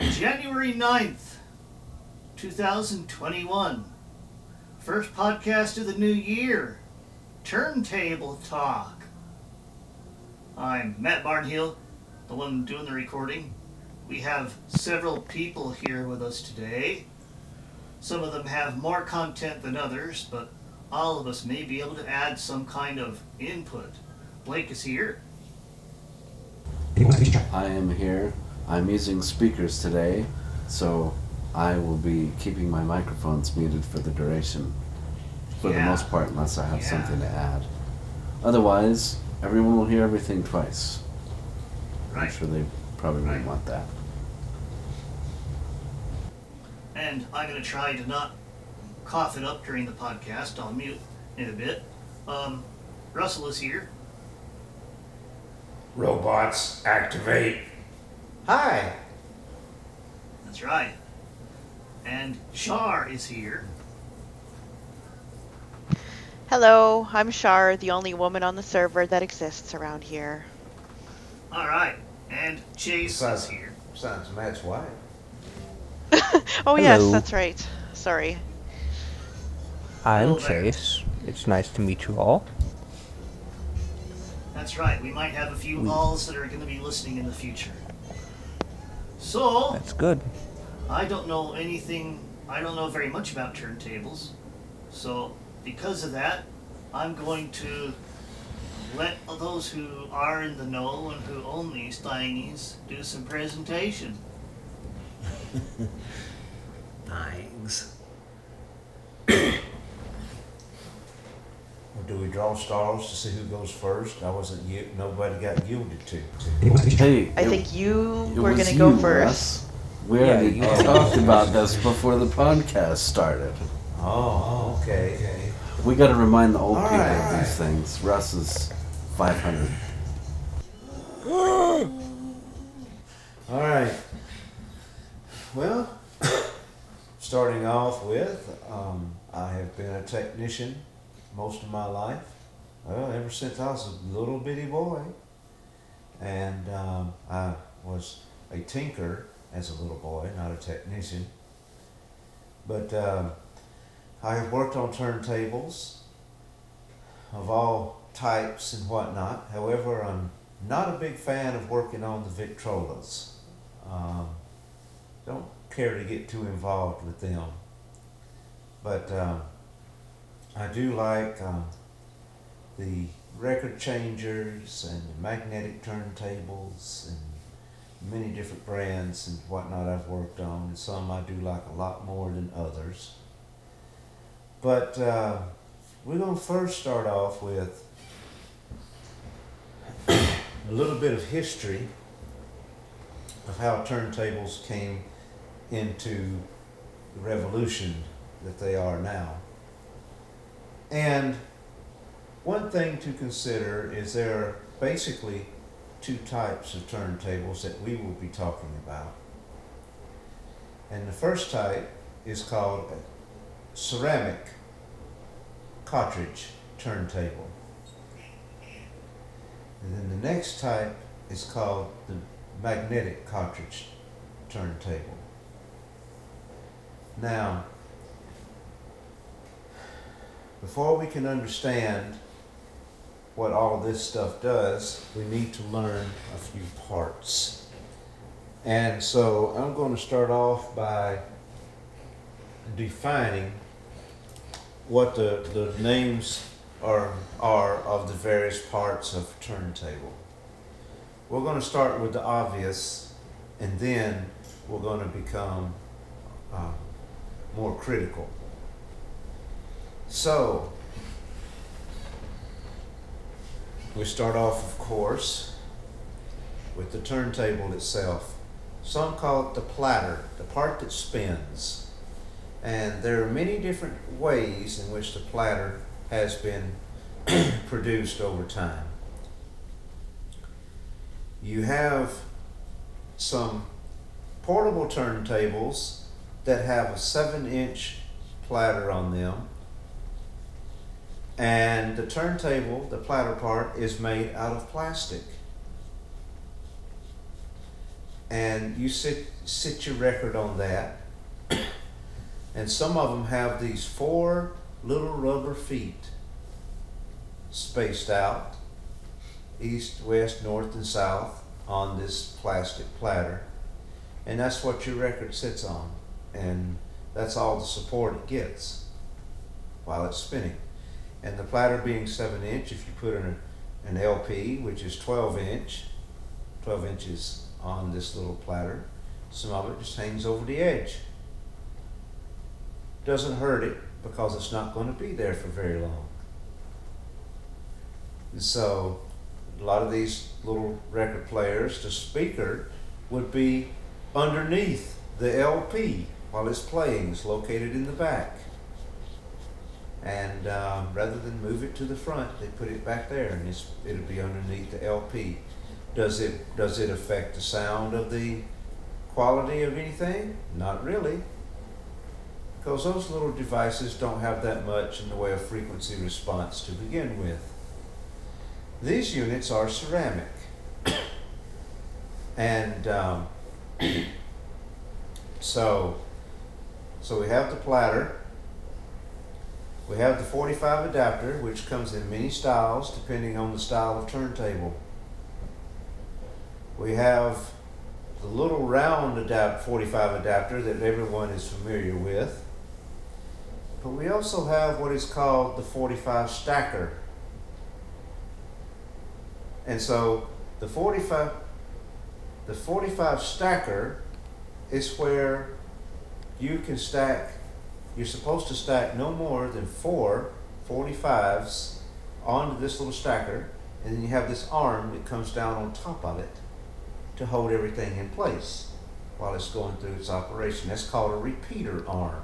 January 9th, 2021. First podcast of the new year. Turntable Talk. I'm Matt Barnhill, the one doing the recording. We have several people here with us today. Some of them have more content than others, but all of us may be able to add some kind of input. Blake is here. I am here. I'm using speakers today, so I will be keeping my microphones muted for the duration. For the most part, unless I have Yeah. something to add. Otherwise, everyone will hear everything twice. I'm Right. sure they probably wouldn't want that. And I'm going to try to not cough it up during the podcast. I'll mute in a bit. Um, Russell is here. Robots activate. Hi. That's right. And Shar is here. Hello, I'm Shar, the only woman on the server that exists around here. All right. And Chase is here. besides Matt's wife. oh, yes, Hello. that's right. Sorry. I'm Hello there. Chase. It's nice to meet you all. That's right. We might have a few alls that are going to be listening in the future. So, That's good. I don't know anything, I don't know very much about turntables. So, because of that, I'm going to let those who are in the know and who own these thingies do some presentation. Thanks. Well, do we draw stars to see who goes first? I wasn't. Yi- nobody got yielded to. Hey, I think you it were was going to go you, first. Russ. We Yeah, already you- talked about this before the podcast started. Oh, okay. okay. We got to remind the old All people right, of all these things. Russ is 500. All right. Well, starting off with, um, I have been a technician most of my life. Well, ever since I was a little bitty boy. And um, I was a tinker as a little boy, not a technician. But um, I have worked on turntables of all types and whatnot. However, I'm not a big fan of working on the Victrolas. Um, don't care to get too involved with them. But um, I do like um, the record changers and the magnetic turntables and many different brands and whatnot I've worked on. And some I do like a lot more than others. But uh, we're going to first start off with a little bit of history of how turntables came into the revolution that they are now. And one thing to consider is there are basically two types of turntables that we will be talking about. And the first type is called a ceramic cartridge turntable. And then the next type is called the magnetic cartridge turntable. Now, before we can understand what all this stuff does, we need to learn a few parts. And so I'm going to start off by defining what the, the names are, are of the various parts of turntable. We're going to start with the obvious, and then we're going to become uh, more critical. So, we start off, of course, with the turntable itself. Some call it the platter, the part that spins. And there are many different ways in which the platter has been produced over time. You have some portable turntables that have a seven inch platter on them. And the turntable, the platter part, is made out of plastic. and you sit sit your record on that. And some of them have these four little rubber feet spaced out east, west, north, and south on this plastic platter. And that's what your record sits on. And that's all the support it gets while it's spinning. And the platter being 7 inch, if you put in a, an LP, which is 12 inch, 12 inches on this little platter, some of it just hangs over the edge. Doesn't hurt it because it's not going to be there for very long. And so, a lot of these little record players, the speaker would be underneath the LP while it's playing. It's located in the back. And um, rather than move it to the front, they put it back there, and it's, it'll be underneath the LP. Does it does it affect the sound of the quality of anything? Not really, because those little devices don't have that much in the way of frequency response to begin with. These units are ceramic, and um, so so we have the platter. We have the 45 adapter, which comes in many styles depending on the style of turntable. We have the little round adapt 45 adapter that everyone is familiar with. But we also have what is called the 45 stacker. And so the 45 the 45 stacker is where you can stack you're supposed to stack no more than four 45s onto this little stacker and then you have this arm that comes down on top of it to hold everything in place while it's going through its operation. That's called a repeater arm.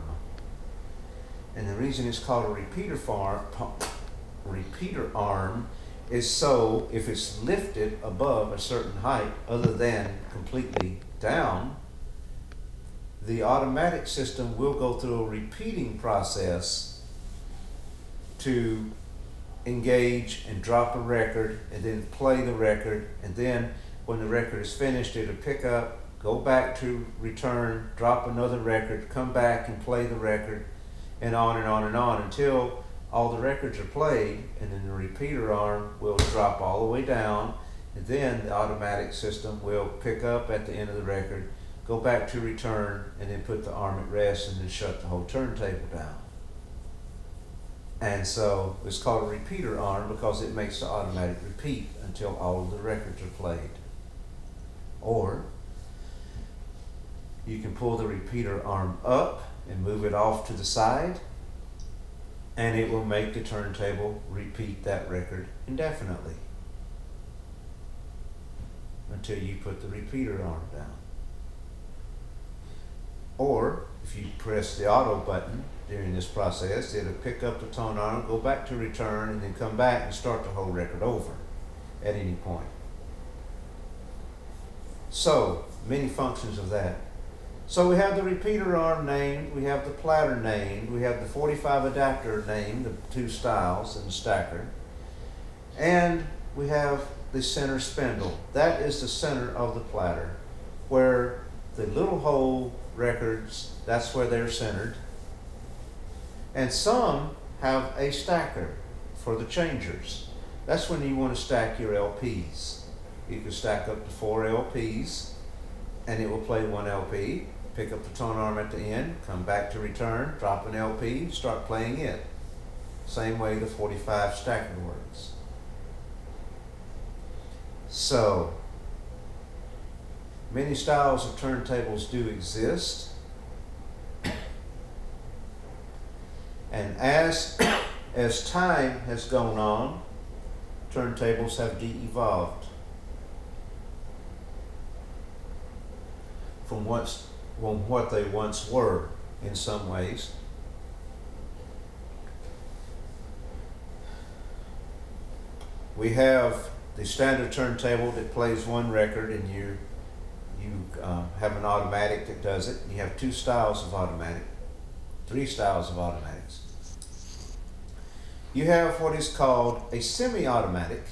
And the reason it's called a repeater farm, repeater arm is so if it's lifted above a certain height other than completely down, the automatic system will go through a repeating process to engage and drop a record and then play the record. And then when the record is finished it'll pick up go back to return drop another record come back and play the record and on and on and on until all the records are played and then the repeater arm will drop all the way down. And then the automatic system will pick up at the end of the record go back to return and then put the arm at rest and then shut the whole turntable down and so it's called a repeater arm because it makes the automatic repeat until all of the records are played. Or you can pull the repeater arm up and move it off to the side and it will make the turntable repeat that record indefinitely until you put the repeater arm down. Or if you press the auto button during this process, it'll pick up the tone arm, go back to return, and then come back and start the whole record over at any point. So, many functions of that. So we have the repeater arm named, we have the platter named, we have the 45 adapter named, the two styles and the stacker, and we have the center spindle. That is the center of the platter, where the little hole records, that's where they're centered. And some have a stacker for the changers. That's when you want to stack your LPs. You can stack up to four LPs and it will play one LP, pick up the tone arm at the end, come back to return, drop an LP, start playing it. Same way the 45 stacker works. So, many styles of turntables do exist. And as, as time has gone on, turntables have de-evolved from what's, from what they once were in some ways. We have the standard turntable that plays one record and you you um, have an automatic that does it. You have two styles of automatic, three styles of automatics. You have what is called a semi-automatic,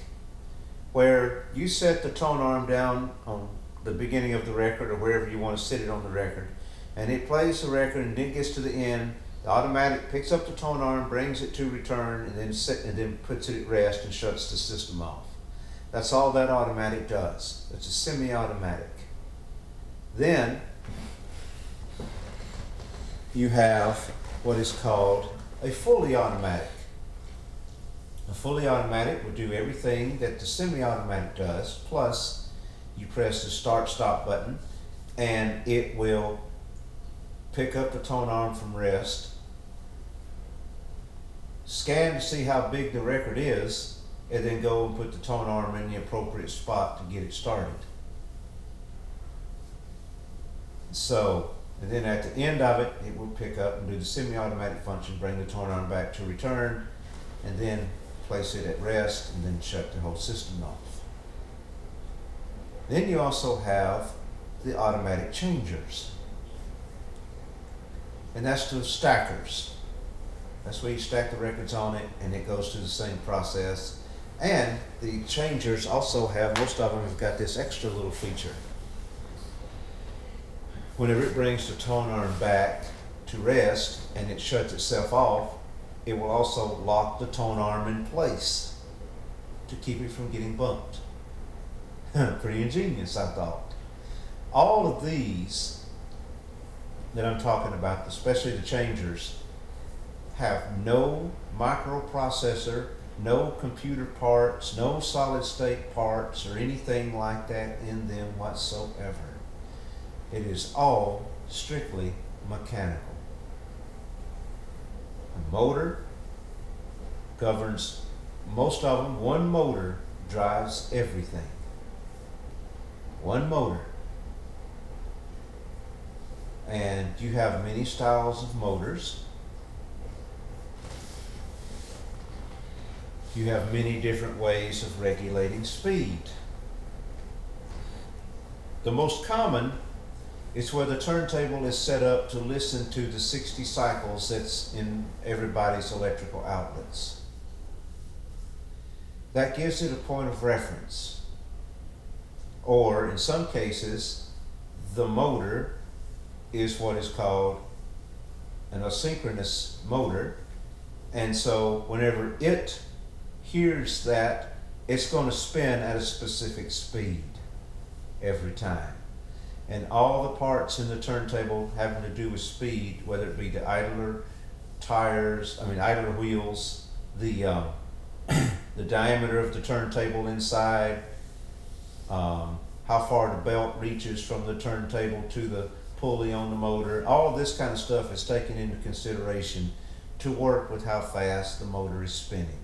where you set the tone arm down on the beginning of the record or wherever you want to sit it on the record. And it plays the record and then gets to the end. The automatic picks up the tone arm, brings it to return, and then sit, and then puts it at rest and shuts the system off. That's all that automatic does. It's a semi-automatic. Then you have what is called a fully automatic. A fully automatic will do everything that the semi-automatic does, plus you press the start stop button and it will pick up the tone arm from rest, scan to see how big the record is, and then go and put the tone arm in the appropriate spot to get it started. So, and then at the end of it, it will pick up and do the semi-automatic function, bring the tone arm back to return, and then place it at rest, and then shut the whole system off. Then you also have the automatic changers. And that's the stackers. That's where you stack the records on it and it goes through the same process. And the changers also have, most of them have got this extra little feature. Whenever it brings the tone arm back to rest and it shuts itself off, it will also lock the tone arm in place to keep it from getting bumped. Pretty ingenious, I thought. All of these that I'm talking about, especially the changers, have no microprocessor, no computer parts, no solid state parts, or anything like that in them whatsoever. It is all strictly mechanical. A motor governs most of them. One motor drives everything. One motor. And you have many styles of motors. You have many different ways of regulating speed. The most common is where the turntable is set up to listen to the 60 cycles that's in everybody's electrical outlets. That gives it a point of reference. Or in some cases, the motor is what is called an asynchronous motor. And so whenever it hears that, it's going to spin at a specific speed every time. And all the parts in the turntable having to do with speed, whether it be the idler tires, I mean idler wheels, the um, the diameter of the turntable inside, um, how far the belt reaches from the turntable to the pulley on the motor, all this kind of stuff is taken into consideration to work with how fast the motor is spinning.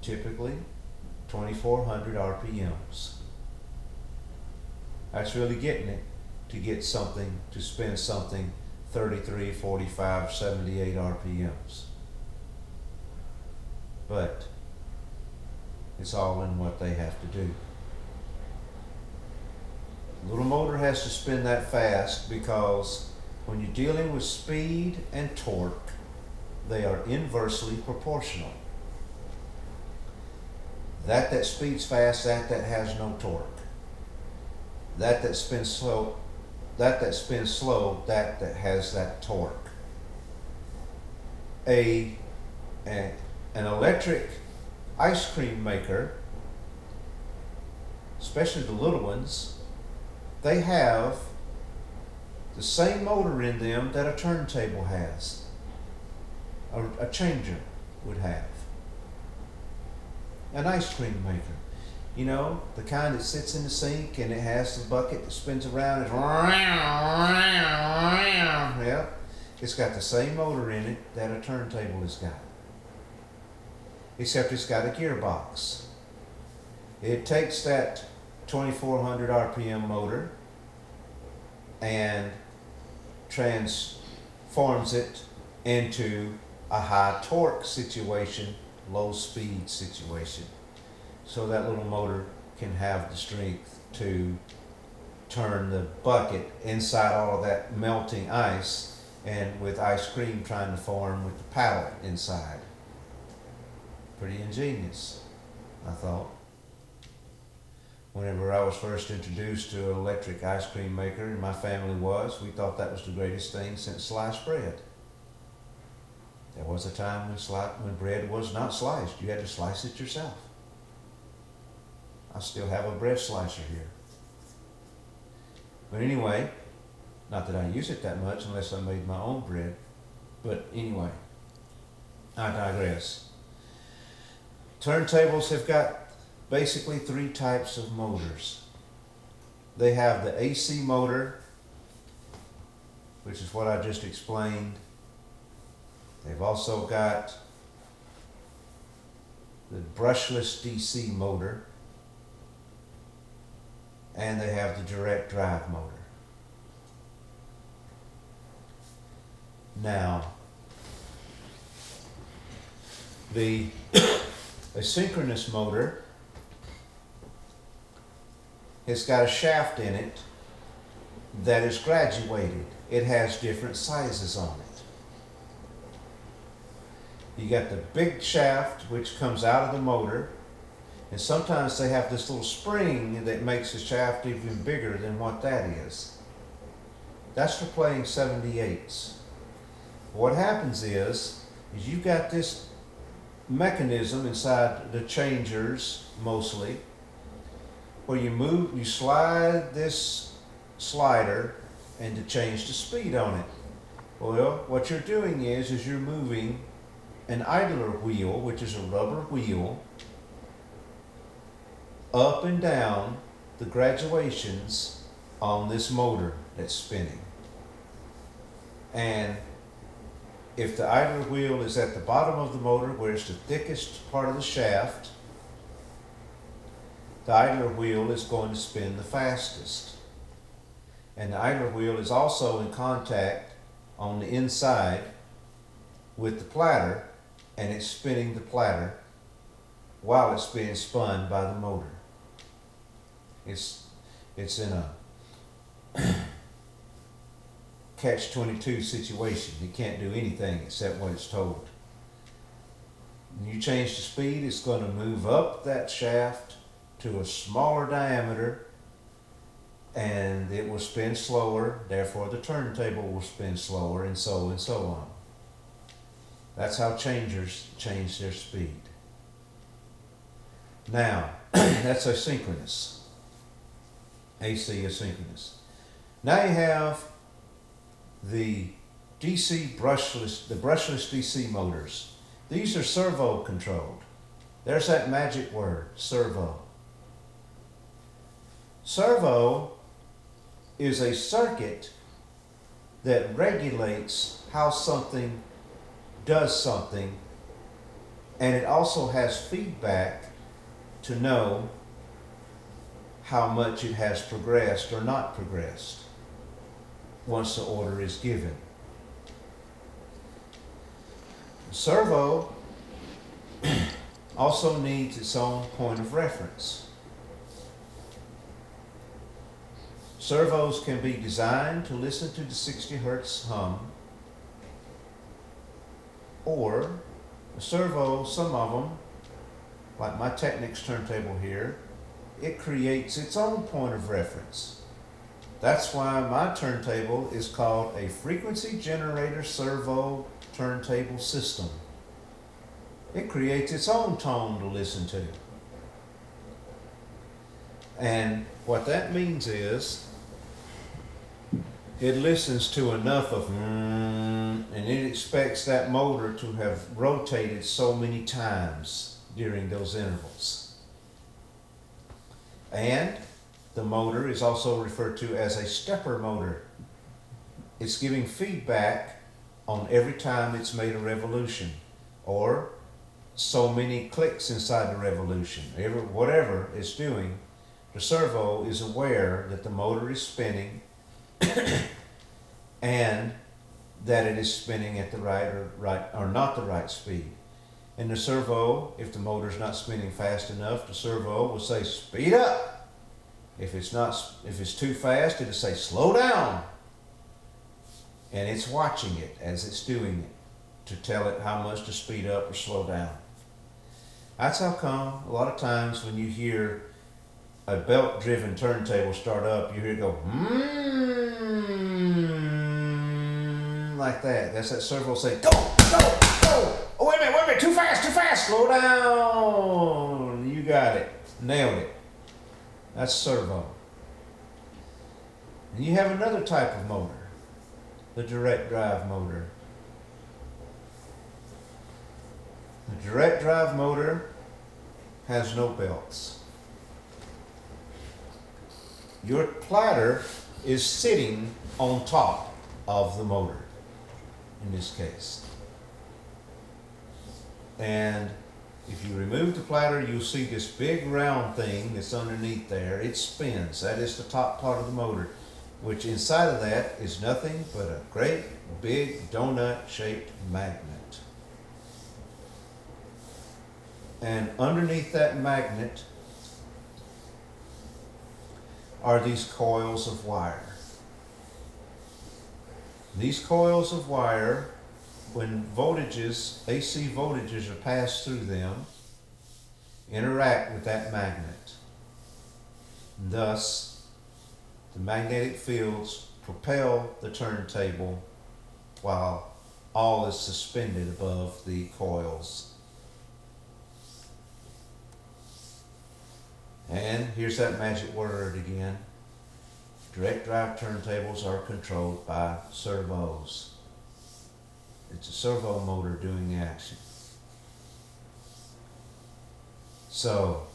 Typically, 2400 RPMs. That's really getting it to get something, to spin something 33, 45, 78 RPMs. But it's all in what they have to do. The little motor has to spin that fast because when you're dealing with speed and torque, they are inversely proportional. That that speeds fast, that that has no torque. That that spins slow, that that spins slow, that that has that torque. A, a an electric ice cream maker, especially the little ones, they have the same motor in them that a turntable has, a, a changer would have. An ice cream maker, you know, the kind that sits in the sink and it has the bucket that spins around. It's yeah, it's got the same motor in it that a turntable has got except it's got a gearbox. It takes that 2400 RPM motor and transforms it into a high torque situation, low speed situation. So that little motor can have the strength to turn the bucket inside all of that melting ice and with ice cream trying to form with the pallet inside. Pretty ingenious, I thought. whenever I was first introduced to an electric ice cream maker, and my family was, we thought that was the greatest thing since sliced bread. There was a time when, sli- when bread was not sliced. You had to slice it yourself. I still have a bread slicer here. But anyway, not that I use it that much unless I made my own bread. But anyway, I digress. Turntables have got basically three types of motors. They have the AC motor, which is what I just explained. They've also got the brushless DC motor, and they have the direct drive motor. Now, the asynchronous motor has got a shaft in it that is graduated. It has different sizes on it. You got the big shaft which comes out of the motor, and sometimes they have this little spring that makes the shaft even bigger than what that is. That's for playing 78s. What happens is, is you've got this mechanism inside the changers mostly where you move you slide this slider and to change the speed on it well what you're doing is is you're moving an idler wheel which is a rubber wheel up and down the graduations on this motor that's spinning and if the idler wheel is at the bottom of the motor where it's the thickest part of the shaft, the idler wheel is going to spin the fastest. And the idler wheel is also in contact on the inside with the platter and it's spinning the platter while it's being spun by the motor. It's, it's in a catch 22 situation. It can't do anything except what it's told. When you change the speed, it's going to move up that shaft to a smaller diameter and it will spin slower, therefore the turntable will spin slower, and so and so on. That's how changers change their speed. Now, that's asynchronous. AC asynchronous. Now you have the DC brushless, the brushless DC motors. These are servo controlled. There's that magic word, servo. Servo is a circuit that regulates how something does something, and it also has feedback to know how much it has progressed or not progressed once the order is given. Servo also needs its own point of reference. Servos can be designed to listen to the 60 hertz hum, or a servo, some of them, like my Technics turntable here, it creates its own point of reference. That's why my turntable is called a frequency generator servo turntable system. It creates its own tone to listen to. And what that means is it listens to enough of mm, and it expects that motor to have rotated so many times during those intervals. And the motor is also referred to as a stepper motor. It's giving feedback on every time it's made a revolution or so many clicks inside the revolution. Every, whatever it's doing, the servo is aware that the motor is spinning and that it is spinning at the right or right or not the right speed. And the servo, if the motor's not spinning fast enough, the servo will say speed up. If it's not if it's too fast, it'll say slow down. And it's watching it as it's doing it to tell it how much to speed up or slow down. That's how come a lot of times when you hear a belt driven turntable start up, you hear it go, mmm, like that. That's that servo go, go, go. Slow down. You got it. Nailed it. That's servo. And you have another type of motor, the direct drive motor. The direct drive motor has no belts. Your platter is sitting on top of the motor in this case. And if you remove the platter, you'll see this big round thing that's underneath there. It spins. That is the top part of the motor, which inside of that is nothing but a great big donut shaped magnet. And underneath that magnet are these coils of wire. These coils of wire, when voltages, AC voltages are passed through them, interact with that magnet. Thus, the magnetic fields propel the turntable while all is suspended above the coils. And here's that magic word again. Direct drive turntables are controlled by servos. It's a servo motor doing the action. So,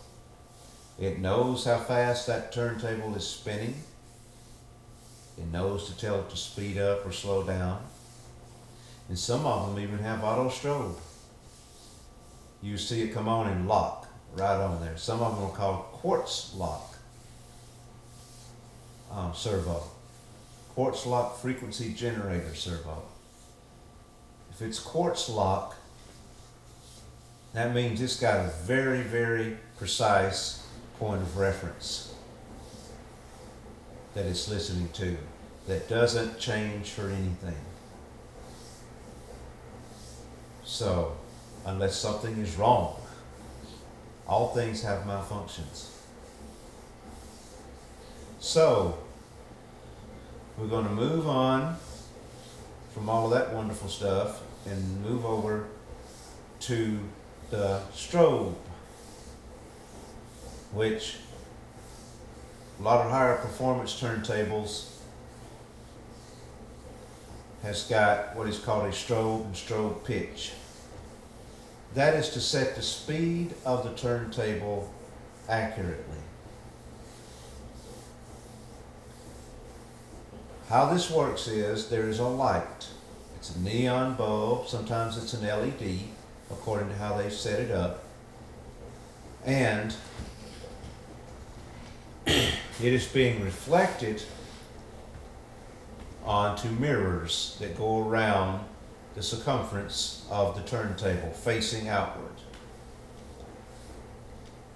it knows how fast that turntable is spinning. It knows to tell it to speed up or slow down. And some of them even have auto strobe. You see it come on and lock right on there. Some of them are called quartz lock um, servo. Quartz lock frequency generator servo. If it's quartz lock, that means it's got a very, very precise point of reference that it's listening to that doesn't change for anything. So, unless something is wrong, all things have malfunctions. So, we're going to move on from all of that wonderful stuff and move over to the strobe, which a lot of higher performance turntables has got what is called a strobe and strobe pitch. That is to set the speed of the turntable accurately. How this works is there is a light. It's a neon bulb, sometimes it's an LED, according to how they set it up. And it is being reflected onto mirrors that go around the circumference of the turntable facing outward.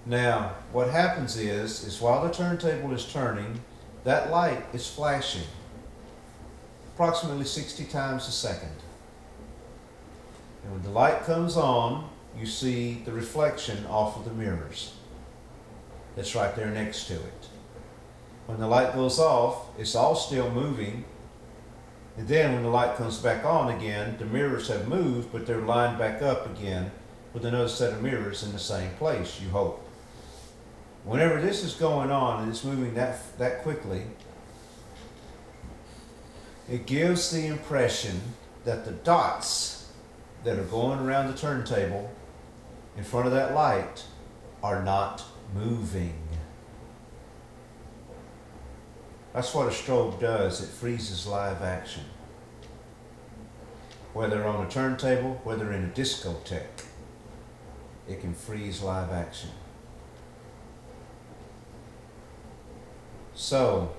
Now, what happens is, is while the turntable is turning, that light is flashing approximately 60 times a second. And when the light comes on, you see the reflection off of the mirrors. That's right there next to it. When the light goes off, it's all still moving. And then when the light comes back on again, the mirrors have moved, but they're lined back up again with another set of mirrors in the same place, you hope. Whenever this is going on and it's moving that, that quickly, it gives the impression that the dots that are going around the turntable in front of that light are not moving. That's what a strobe does. It freezes live action. Whether on a turntable, whether in a discotheque, it can freeze live action. So,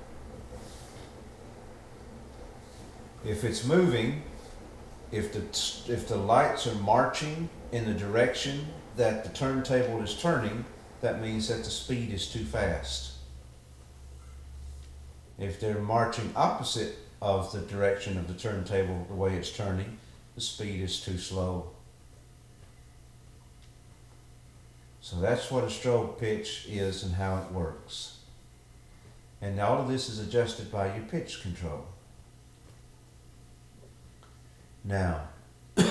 if it's moving, if the, if the lights are marching in the direction that the turntable is turning, that means that the speed is too fast. If they're marching opposite of the direction of the turntable, the way it's turning, the speed is too slow. So that's what a strobe pitch is and how it works. And all of this is adjusted by your pitch control. Now, we're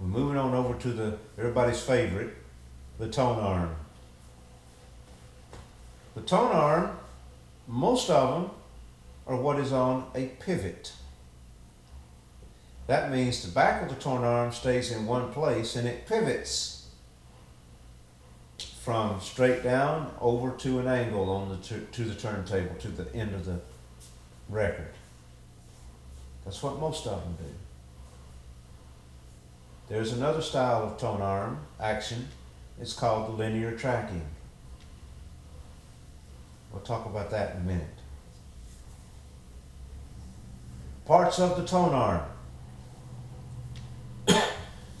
moving on over to the everybody's favorite, the tone arm. The tone arm, most of them are what is on a pivot. That means the back of the tone arm stays in one place and it pivots from straight down over to an angle on the to, to the turntable to the end of the record. That's what most of them do. There's another style of tone arm action. It's called linear tracking. We'll talk about that in a minute. Parts of the tone arm.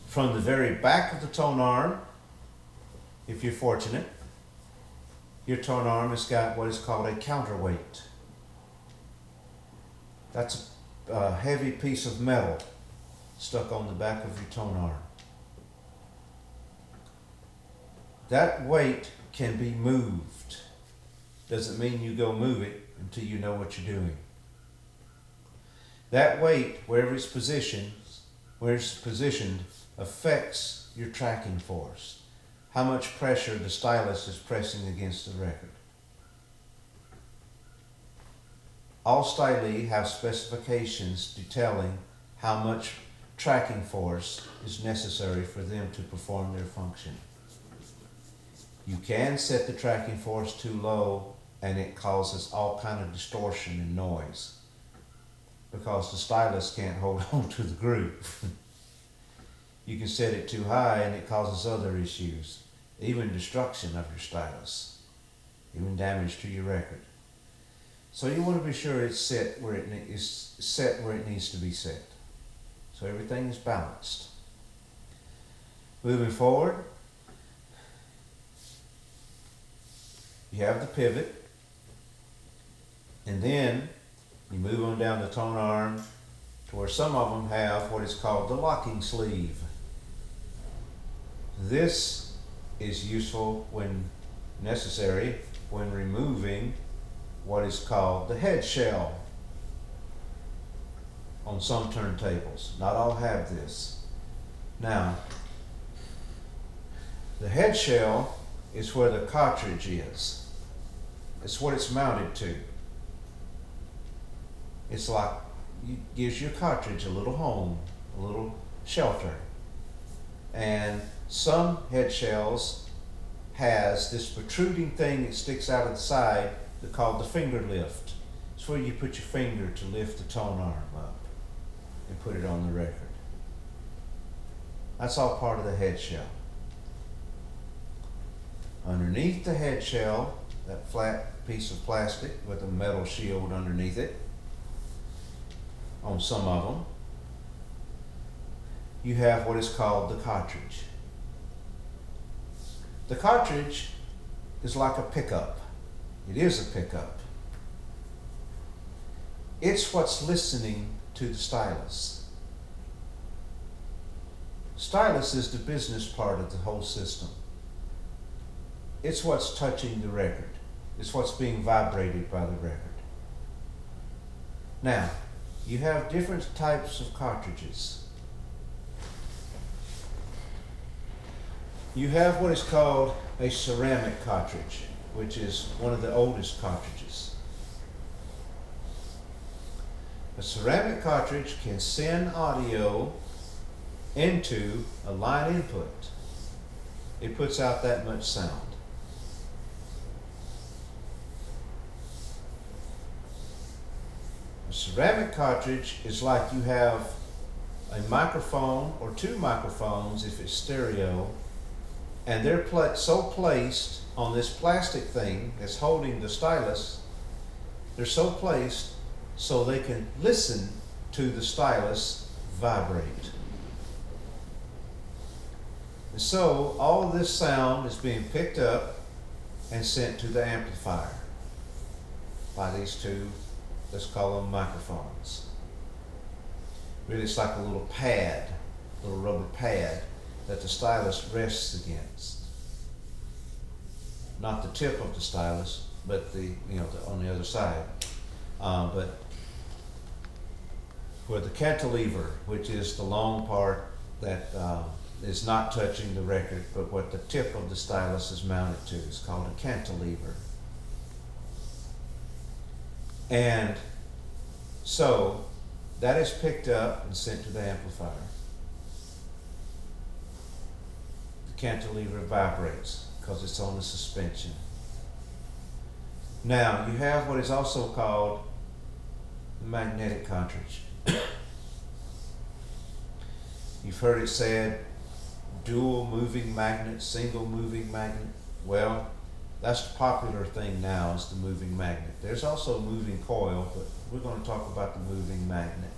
From the very back of the tone arm, if you're fortunate, your tone arm has got what is called a counterweight. That's a heavy piece of metal stuck on the back of your tone arm. That weight can be moved. Doesn't mean you go move it until you know what you're doing. That weight, wherever it's positioned, where it's positioned, affects your tracking force. How much pressure the stylus is pressing against the record. All styli have specifications detailing how much tracking force is necessary for them to perform their function. You can set the tracking force too low and it causes all kind of distortion and noise because the stylus can't hold on to the groove. you can set it too high and it causes other issues, even destruction of your stylus, even damage to your record. So you want to be sure it's set where it is set where it needs to be set. So everything is balanced. Moving forward, you have the pivot, and then you move on down the tone arm to where some of them have what is called the locking sleeve. This is useful when necessary when removing what is called the head shell on some turntables. Not all have this. Now, the head shell is where the cartridge is. It's what it's mounted to. It's like it gives your cartridge a little home, a little shelter. And some head shells has this protruding thing that sticks out of the side called the finger lift. It's where you put your finger to lift the tone arm up and put it on the record. That's all part of the head shell. Underneath the head shell, that flat piece of plastic with a metal shield underneath it, on some of them, you have what is called the cartridge. The cartridge is like a pickup. It is a pickup. It's what's listening to the stylus. Stylus is the business part of the whole system. It's what's touching the record. It's what's being vibrated by the record. Now, you have different types of cartridges. You have what is called a ceramic cartridge, which is one of the oldest cartridges. A ceramic cartridge can send audio into a line input. It puts out that much sound. A ceramic cartridge is like you have a microphone or two microphones if it's stereo, and they're pla- so placed on this plastic thing that's holding the stylus. They're so placed so they can listen to the stylus vibrate. And so all of this sound is being picked up and sent to the amplifier by these two, let's call them microphones. Really, it's like a little pad, little rubber pad that the stylus rests against. not the tip of the stylus, but the, you know, the, on the other side. Um, but where the cantilever, which is the long part that um, is not touching the record, but what the tip of the stylus is mounted to, is called a cantilever. And so that is picked up and sent to the amplifier. The cantilever vibrates because it's on the suspension. Now, you have what is also called the magnetic cartridge. You've heard it said dual moving magnet, single moving magnet. Well, that's the popular thing now is the moving magnet. There's also a moving coil, but we're going to talk about the moving magnet.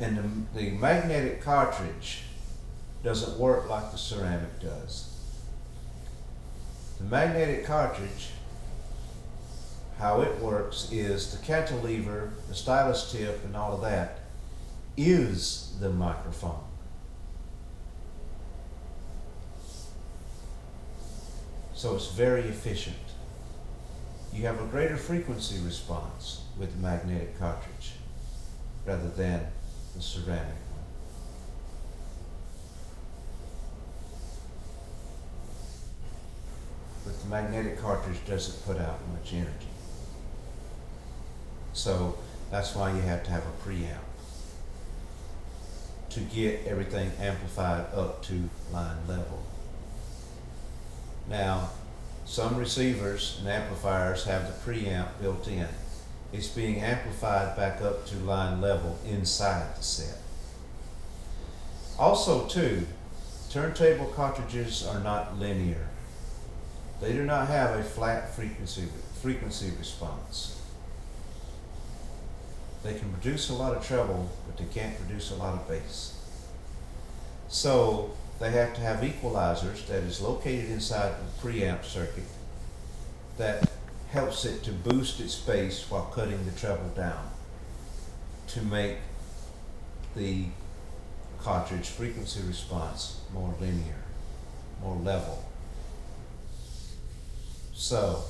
And the, the magnetic cartridge doesn't work like the ceramic does. The magnetic cartridge, how it works is the cantilever, the stylus tip, and all of that is the microphone. So it's very efficient. You have a greater frequency response with the magnetic cartridge rather than the ceramic one. But the magnetic cartridge doesn't put out much energy. So that's why you have to have a preamp to get everything amplified up to line level. Now, some receivers and amplifiers have the preamp built in. It's being amplified back up to line level inside the set. Also, too, turntable cartridges are not linear. They do not have a flat frequency frequency response. They can produce a lot of treble, but they can't produce a lot of bass. So they have to have equalizers that is located inside the preamp circuit that helps it to boost its bass while cutting the treble down to make the cartridge frequency response more linear, more level. So,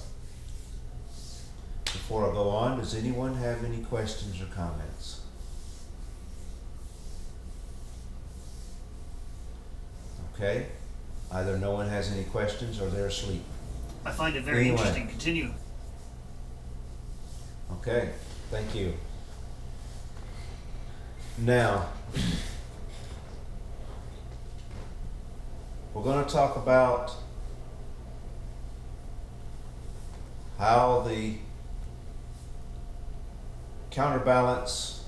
before I go on, does anyone have any questions or comments? Okay, either no one has any questions or they're asleep. I find it very Anyway. interesting. Continue. Okay, thank you. Now, we're going to talk about how the counterbalance,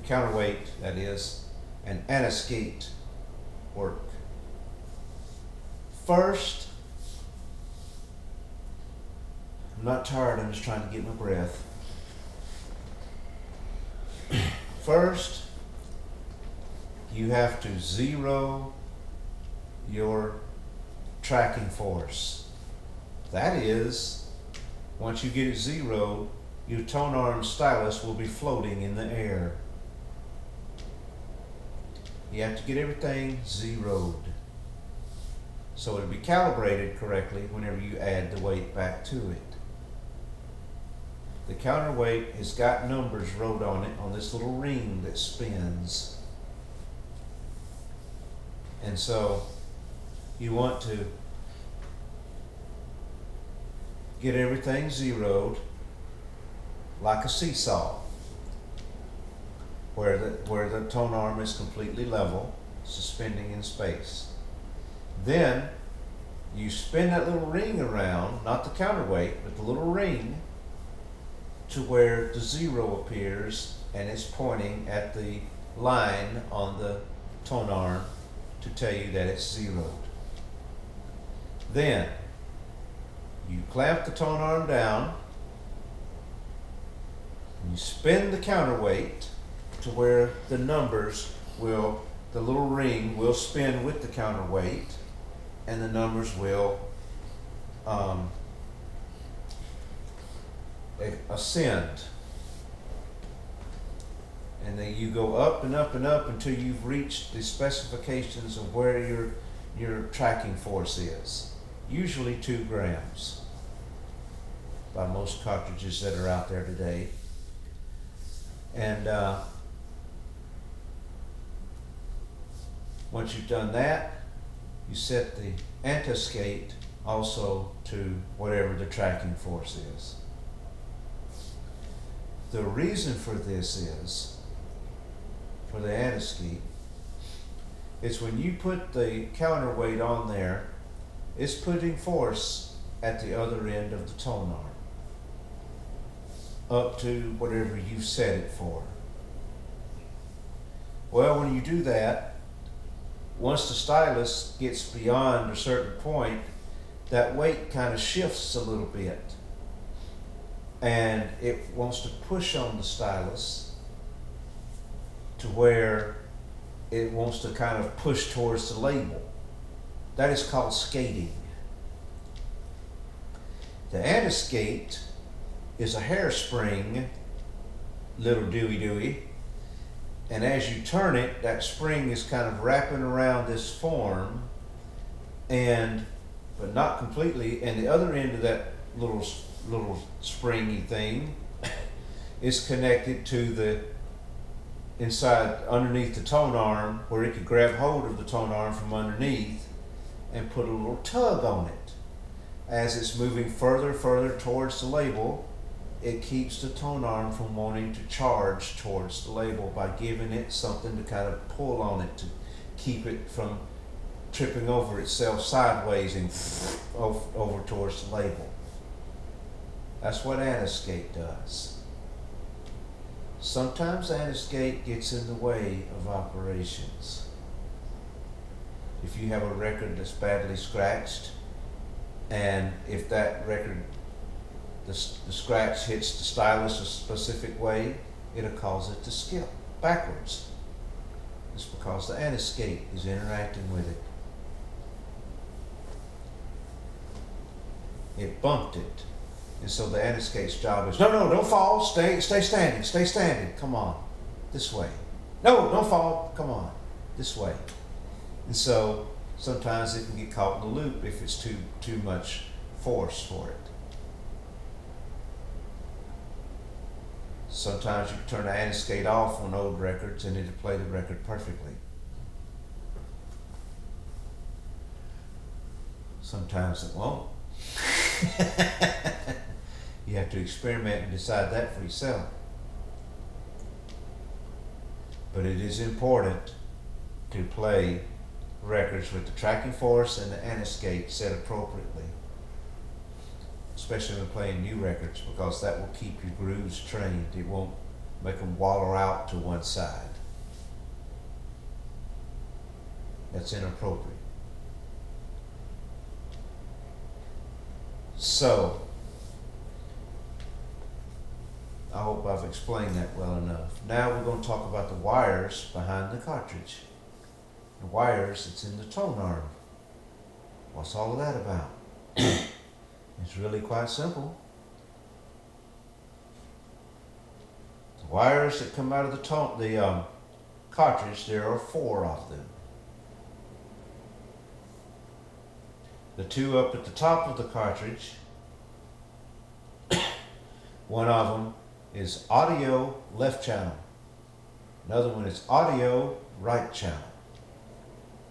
the counterweight, that is, and anti-skate work. First, I'm not tired, I'm just trying to get my breath. First, you have to zero your tracking force. That is, once you get it zeroed, your tone arm stylus will be floating in the air. You have to get everything zeroed so it'll be calibrated correctly whenever you add the weight back to it. The counterweight has got numbers wrote on it on this little ring that spins. And so you want to get everything zeroed like a seesaw where the, where the tone arm is completely level, suspending in space. Then you spin that little ring around, not the counterweight, but the little ring to where the zero appears and it's pointing at the line on the tone arm to tell you that it's zeroed. Then you clamp the tone arm down, you spin the counterweight to where the numbers will, the little ring will spin with the counterweight, and the numbers will um, ascend. And then you go up and up and up until you've reached the specifications of where your your tracking force is. Usually two grams by most cartridges that are out there today. And uh, once you've done that, you set the anti-skate also to whatever the tracking force is. The reason for this is, for the anti-skate, it's when you put the counterweight on there, it's putting force at the other end of the tone arm up to whatever you've set it for. Well, when you do that, once the stylus gets beyond a certain point, that weight kind of shifts a little bit. And it wants to push on the stylus to where it wants to kind of push towards the label. That is called skating. The anti-skate is a hairspring, little dewy dewy, and as you turn it, that spring is kind of wrapping around this form, and but not completely. And the other end of that little little springy thing is connected to the inside underneath the tone arm, where it could grab hold of the tone arm from underneath and put a little tug on it. As it's moving further, further towards the label, it keeps the tone arm from wanting to charge towards the label by giving it something to kind of pull on it to keep it from tripping over itself sideways and over towards the label. That's what anti-skate does. Sometimes anti-skate gets in the way of operations. If you have a record that's badly scratched, and if that record the, the scratch hits the stylus a specific way, it'll cause it to skip backwards. It's because the anti-skate is interacting with it. It bumped it. And so the anti-skate's job is, no, no, don't fall, stay, stay standing, stay standing, come on, this way. No, don't fall, come on, this way. And so sometimes it can get caught in the loop if it's too, too much force for it. Sometimes you turn the anti-skate off on old records and it'll play the record perfectly. Sometimes it won't. you have to experiment and decide that for yourself. But it is important to play records with the tracking force and the anti-skate set appropriately especially when playing new records, because that will keep your grooves trained. It won't make them waller out to one side. That's inappropriate. So, I hope I've explained that well enough. Now we're going to talk about the wires behind the cartridge. The wires that's in the tone arm. What's all of that about? It's really quite simple. The wires that come out of the, tone, the um, cartridge, there are four of them. The two up at the top of the cartridge, one of them is audio left channel. Another one is audio right channel.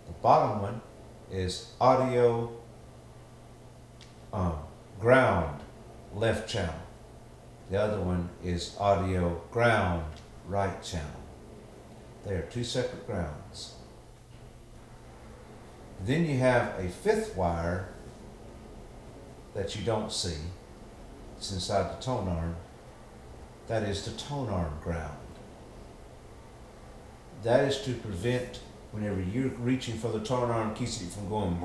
The bottom one is audio um, ground, left channel. The other one is audio ground, right channel. They are two separate grounds. Then you have a fifth wire that you don't see. It's inside the tone arm. That is the tone arm ground. That is to prevent whenever you're reaching for the tone arm, keeps it from going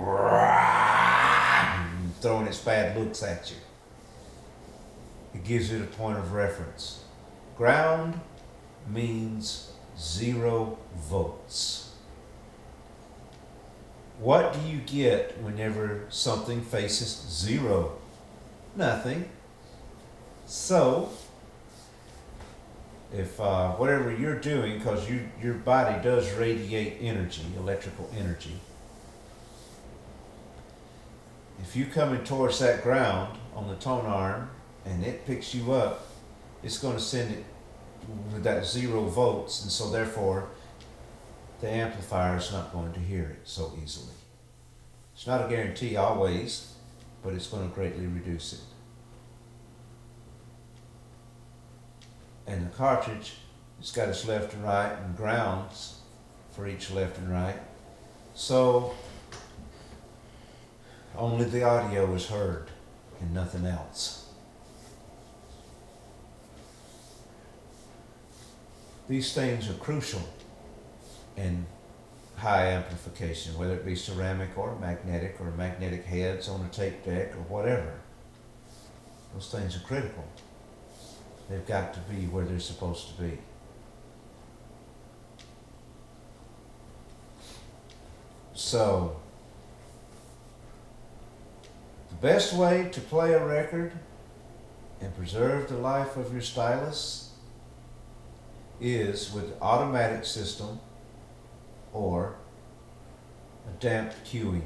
throwing its bad looks at you. It gives you the point of reference. Ground means zero volts. What do you get whenever something faces zero? Nothing. So, if uh, whatever you're doing, because you, your body does radiate energy, electrical energy, if you coming towards that ground on the tone arm and it picks you up, it's going to send it with that zero volts, and so therefore the amplifier is not going to hear it so easily. It's not a guarantee always, but it's going to greatly reduce it. And the cartridge, it's got its left and right and grounds for each left and right. So only the audio is heard and nothing else. These things are crucial in high amplification, whether it be ceramic or magnetic or magnetic heads on a tape deck or whatever. Those things are critical. They've got to be where they're supposed to be. So, the best way to play a record and preserve the life of your stylus is with automatic system or a damped cueing.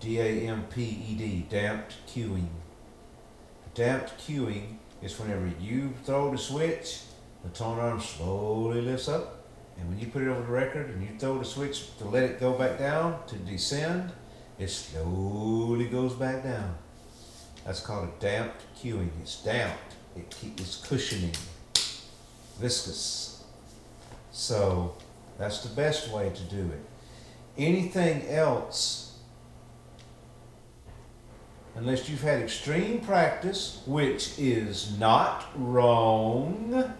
D A M P E D, damped cueing. Damped cueing is whenever you throw the switch, the tone arm slowly lifts up, and when you put it over the record and you throw the switch to let it go back down, to descend, it slowly goes back down. That's called a damped cueing. It's damped. It it's cushioning, viscous. So that's the best way to do it. Anything else, unless you've had extreme practice, which is not wrong,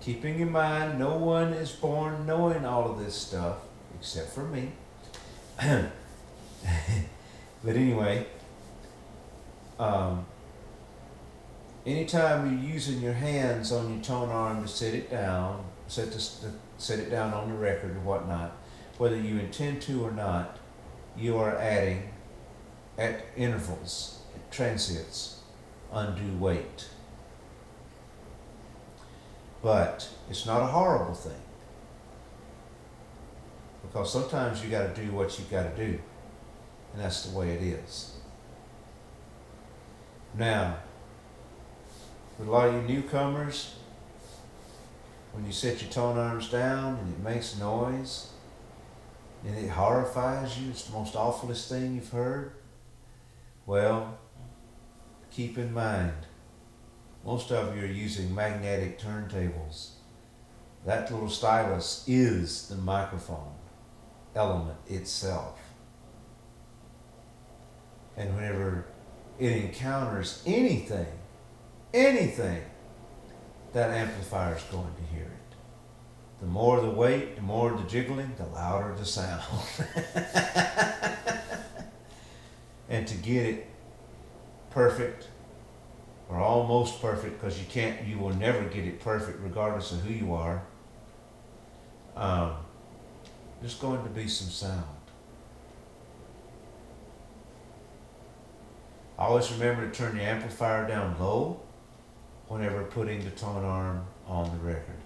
keeping in mind no one is born knowing all of this stuff except for me. but anyway, um, anytime you're using your hands on your tone arm to set it down, set this, set it down on the record or whatnot, whether you intend to or not, you are adding at intervals, at transients, undue weight. But it's not a horrible thing. Because sometimes you got to do what you got to do. And that's the way it is. Now, for a lot of you newcomers, when you set your tone arms down and it makes noise and it horrifies you, it's the most awfulest thing you've heard. Well, keep in mind, most of you are using magnetic turntables. That little stylus is the microphone element itself. And whenever it encounters anything, anything, that amplifier is going to hear it. The more the weight, the more the jiggling, the louder the sound. and to get it perfect or almost perfect, because you can't, you will never get it perfect regardless of who you are. Um, there's going to be some sound. Always remember to turn the amplifier down low whenever putting the tone arm on the record.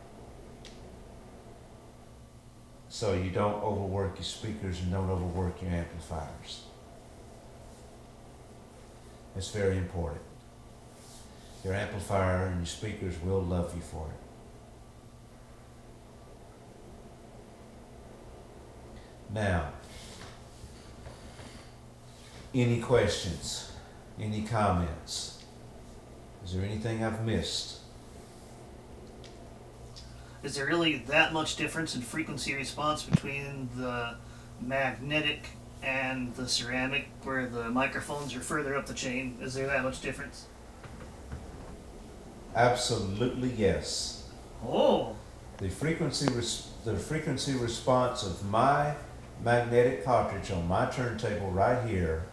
So you don't overwork your speakers and don't overwork your amplifiers. It's very important. Your amplifier and your speakers will love you for it. Now, any questions? Any comments? Is there anything I've missed? Is there really that much difference in frequency response between the magnetic and the ceramic, where the microphones are further up the chain? Is there that much difference? Absolutely yes. Oh, The frequency res- the frequency response of my magnetic cartridge on my turntable right here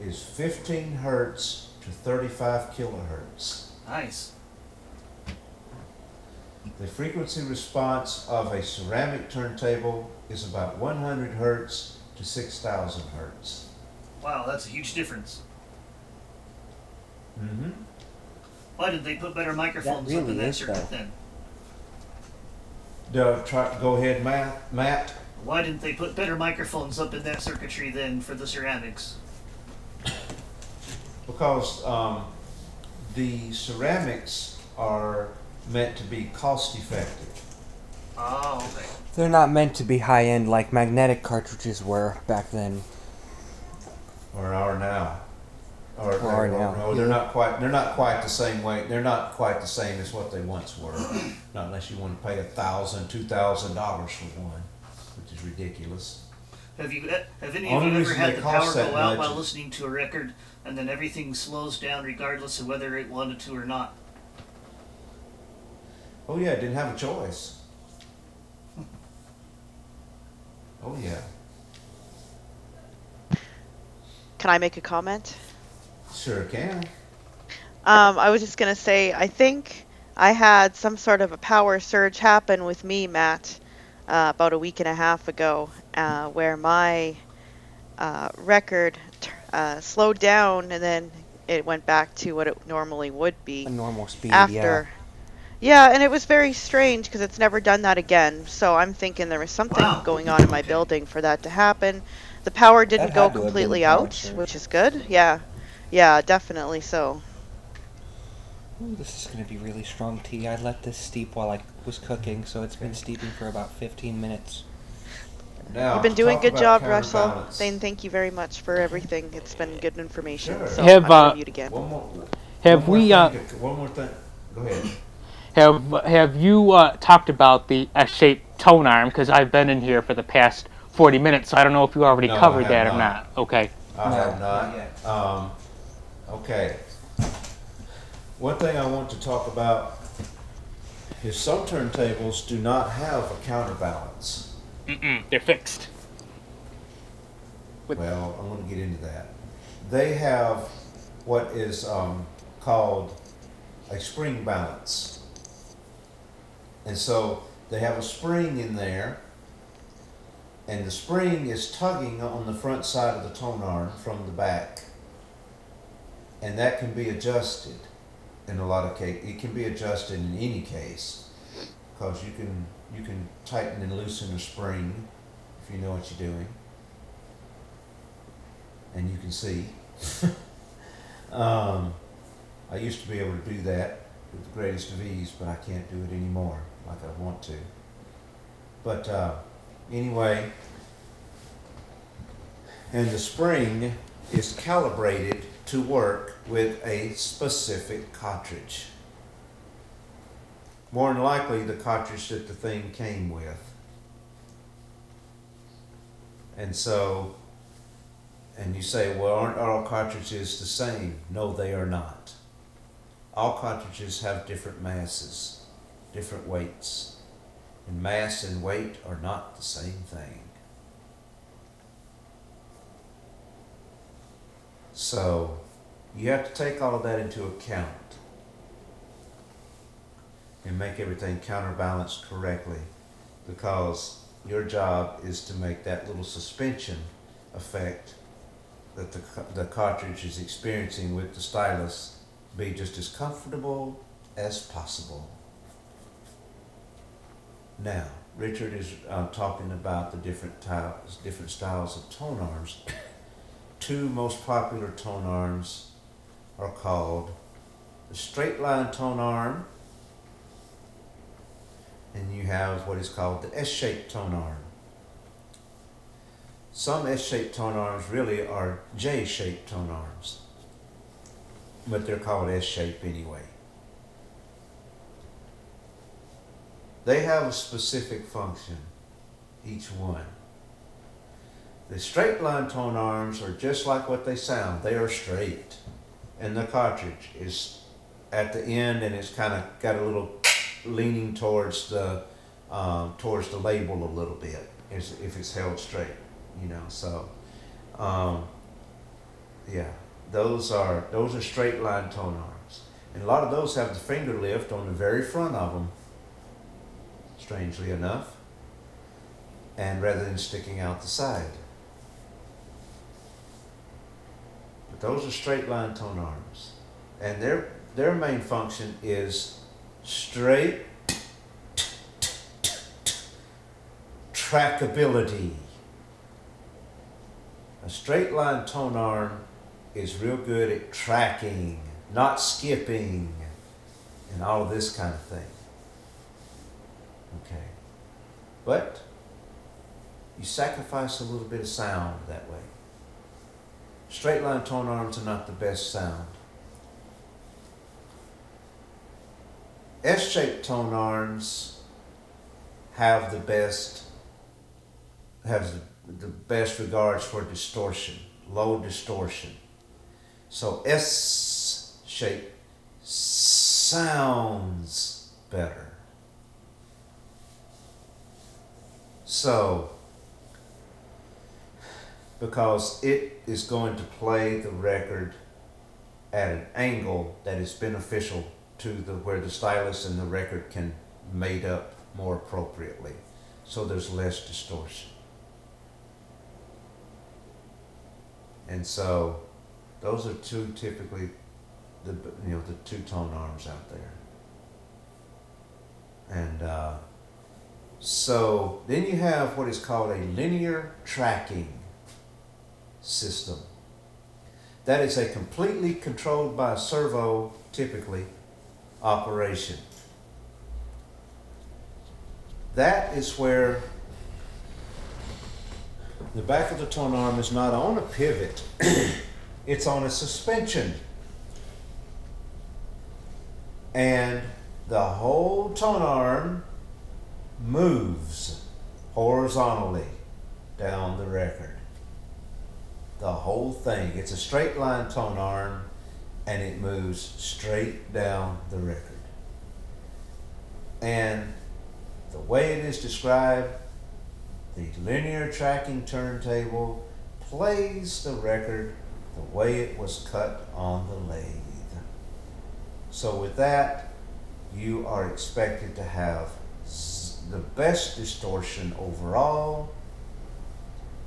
is 15 hertz to 35 kilohertz. nice. The frequency response of a ceramic turntable is about 100 hertz to 6,000 hertz. Wow, that's a huge difference. Mm-hmm. Why did they put better microphones up really in that is, circuit though. then? Doug, try, go ahead, Matt. Matt. Why didn't they put better microphones up in that circuitry then for the ceramics? Because um, the ceramics are meant to be cost effective. Oh, okay. They're not meant to be high end like magnetic cartridges were back then. or are now. Or, Or are or- now. or they're not quite they're not quite the same way they're not quite the same as what they once were. not unless you want to pay a thousand, two thousand dollars for one, which is ridiculous. Have you eh, have any Only of you ever reason had they the power cost go out much while is- listening to a record and then everything slows down regardless of whether it wanted to or not? Oh yeah, didn't have a choice. Oh yeah. Can I make a comment? Sure can. Um, I was just gonna say, I think I had some sort of a power surge happen with me, Matt, uh, about a week and a half ago, uh, where my uh, record uh, slowed down and then it went back to what it normally would be A normal speed, after. Yeah, and it was very strange because it's never done that again. So I'm thinking there was something Wow. going on in my Okay. building for that to happen. The power didn't go had to have been completely a power out, surge. which is good. Yeah, yeah, definitely so. Ooh, this is gonna be really strong tea. I let this steep while I was cooking, so it's been steeping for about 15 minutes. Now You've been doing a good job, Russell. counterbalance. Thane, thank you very much for everything. It's been good information. Sure. So Have, I'm gonna uh, again. One more. Have one more we, uh, thing to- one more thing. Go ahead. Have Have you uh, talked about the S-shaped tone arm? Because I've been in here for the past 40 minutes, so I don't know if you already No, covered that not. or not. Okay. I No, have not not. yet. Um, okay. One thing I want to talk about is some turntables do not have a counterbalance. Mm-mm, they're fixed. With- Well, I'm going to get into that. They have what is um, called a spring balance. And so they have a spring in there, and the spring is tugging on the front side of the tone arm from the back. And that can be adjusted in a lot of cases. It can be adjusted in any case because you can you can tighten and loosen a spring if you know what you're doing and you can see. um, I used to be able to do that with the greatest of ease, but I can't do it anymore like I want to. But uh, anyway, and the spring is calibrated to work with a specific cartridge. More than likely, the cartridge that the thing came with. And so, and you say, well, aren't all cartridges the same? No, they are not. All cartridges have different masses, different weights. And mass and weight are not the same thing. So, you have to take all of that into account and make everything counterbalanced correctly because your job is to make that little suspension effect that the, the cartridge is experiencing with the stylus be just as comfortable as possible. Now, Richard is uh, talking about the different types, different styles of tone arms. Two most popular tone arms are called the straight line tone arm, and you have what is called the S-shaped tone arm. Some S-shaped tone arms really are J-shaped tone arms, but they're called S-shape anyway. They have a specific function, each one. The straight line tone arms are just like what they sound. They are straight. And the cartridge is at the end and it's kind of got a little leaning towards the um, towards the label a little bit if it's held straight, you know. So, um, yeah, those are those are straight line tone arms, and a lot of those have the finger lift on the very front of them. Strangely enough, and rather than sticking out the side. But those are straight line tone arms, and their their main function is straight trackability. A straight line tone arm is real good at tracking, not skipping, and all of this kind of thing. Okay. But you sacrifice a little bit of sound that way. Straight line tone arms are not the best sound. S-shaped tone arms have the best have the, the best regards for distortion, low distortion. So S shape sounds better. So because it is going to play the record at an angle that is beneficial to the where the stylus and the record can mate up more appropriately. So there's less distortion. And so those are two typically the you know the two tone arms out there. And uh, so then you have what is called a linear tracking system that is a completely controlled by a servo typically operation. That is where the back of the tone arm is not on a pivot, it's on a suspension. And the whole tone arm moves horizontally down the record. The whole thing. It's a straight line tone arm and it moves straight down the record. And the way it is described, the linear tracking turntable plays the record the way it was cut on the lathe. So, with that, you are expected to have the best distortion overall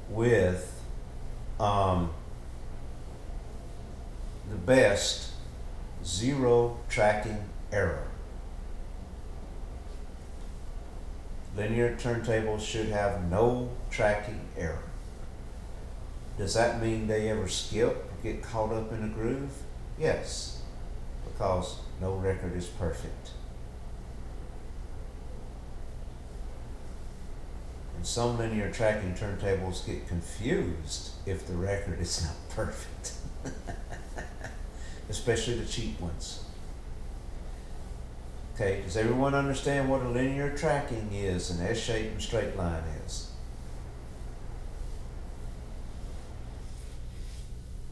with um, the best zero tracking error. Linear turntables should have no tracking error. Does that mean they ever skip or get caught up in a groove? Yes, because no record is perfect. And some linear tracking turntables get confused if the record is not perfect. especially the cheap ones. Okay, does everyone understand what a linear tracking is and S shape and straight line is?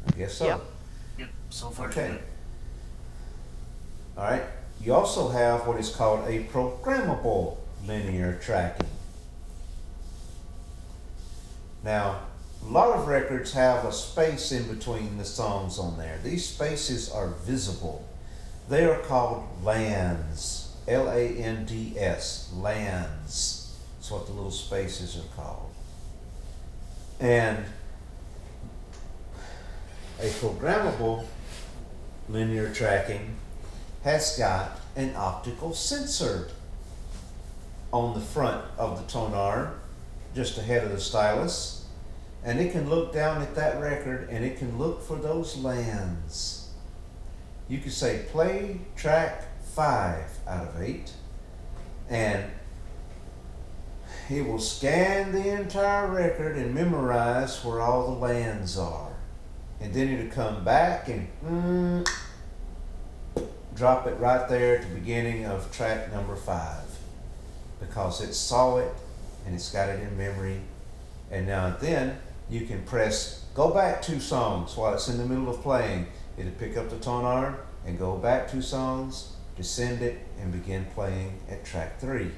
I guess so. Yep. Yep, so far Okay. good. All right. You also have what is called a programmable linear tracking. Now, a lot of records have a space in between the songs on there. These spaces are visible. They are called lands. L A N D S. Lands. That's what the little spaces are called. And a programmable linear tracking has got an optical sensor on the front of the tone arm, just ahead of the stylus and it can look down at that record and it can look for those lands. You could say play track five out of eight, and it will scan the entire record and memorize where all the lands are. And then it'll come back and mm, drop it right there at the beginning of track number five because it saw it and it's got it in memory. And now and then you can press go back two songs while it's in the middle of playing. It'll pick up the tone arm and go back two songs, descend it, and begin playing at track three.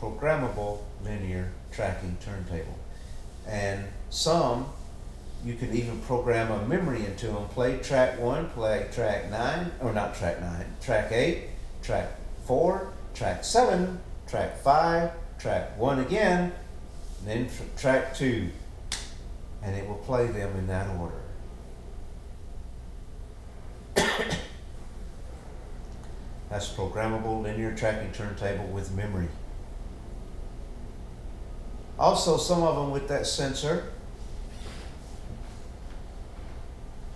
Programmable linear tracking turntable. And some you can even program a memory into them. Play track one, play track nine, or not track nine, track eight, track four, track seven, track five, track one again, and then tr- track two, and it will play them in that order. That's programmable linear tracking turntable with memory. Also, some of them with that sensor.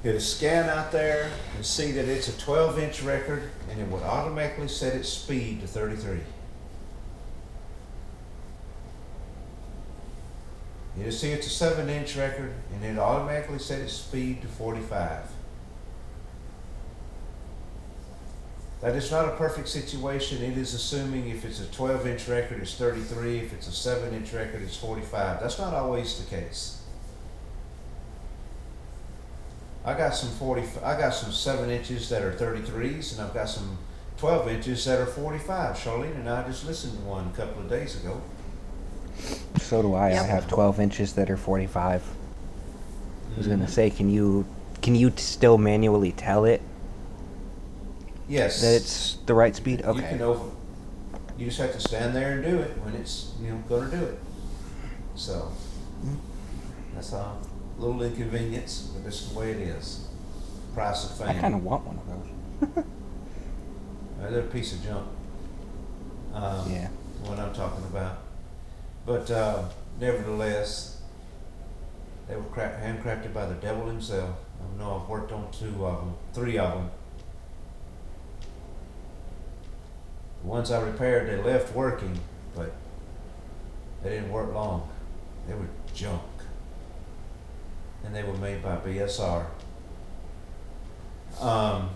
It'll scan out there and see that it's a 12 inch record and it would automatically set its speed to 33. It'll see it's a 7 inch record and it automatically set its speed to 45. That is not a perfect situation. It is assuming if it's a 12 inch record, it's 33. If it's a 7 inch record, it's 45. That's not always the case. I got some 40, I got some 7 inches that are 33s, and I've got some 12 inches that are 45. Charlene and I just listened to one a couple of days ago. So do I. Yep. I have 12 inches that are 45. I was gonna say, can you can you t- still manually tell it Yes. that it's the right speed? You Okay. can over, you just have to stand there and do it when it's, you know, gonna do it. So, that's a little inconvenience, but that's the way it is. Price of fame. I kind of want one of those. Uh, They're a piece of junk. Um, Yeah. What I'm talking about. But uh, nevertheless, they were cra- handcrafted by the devil himself. I know I've worked on two of them, three of them. The ones I repaired, they left working, but they didn't work long. They were junk. And they were made by BSR. Um,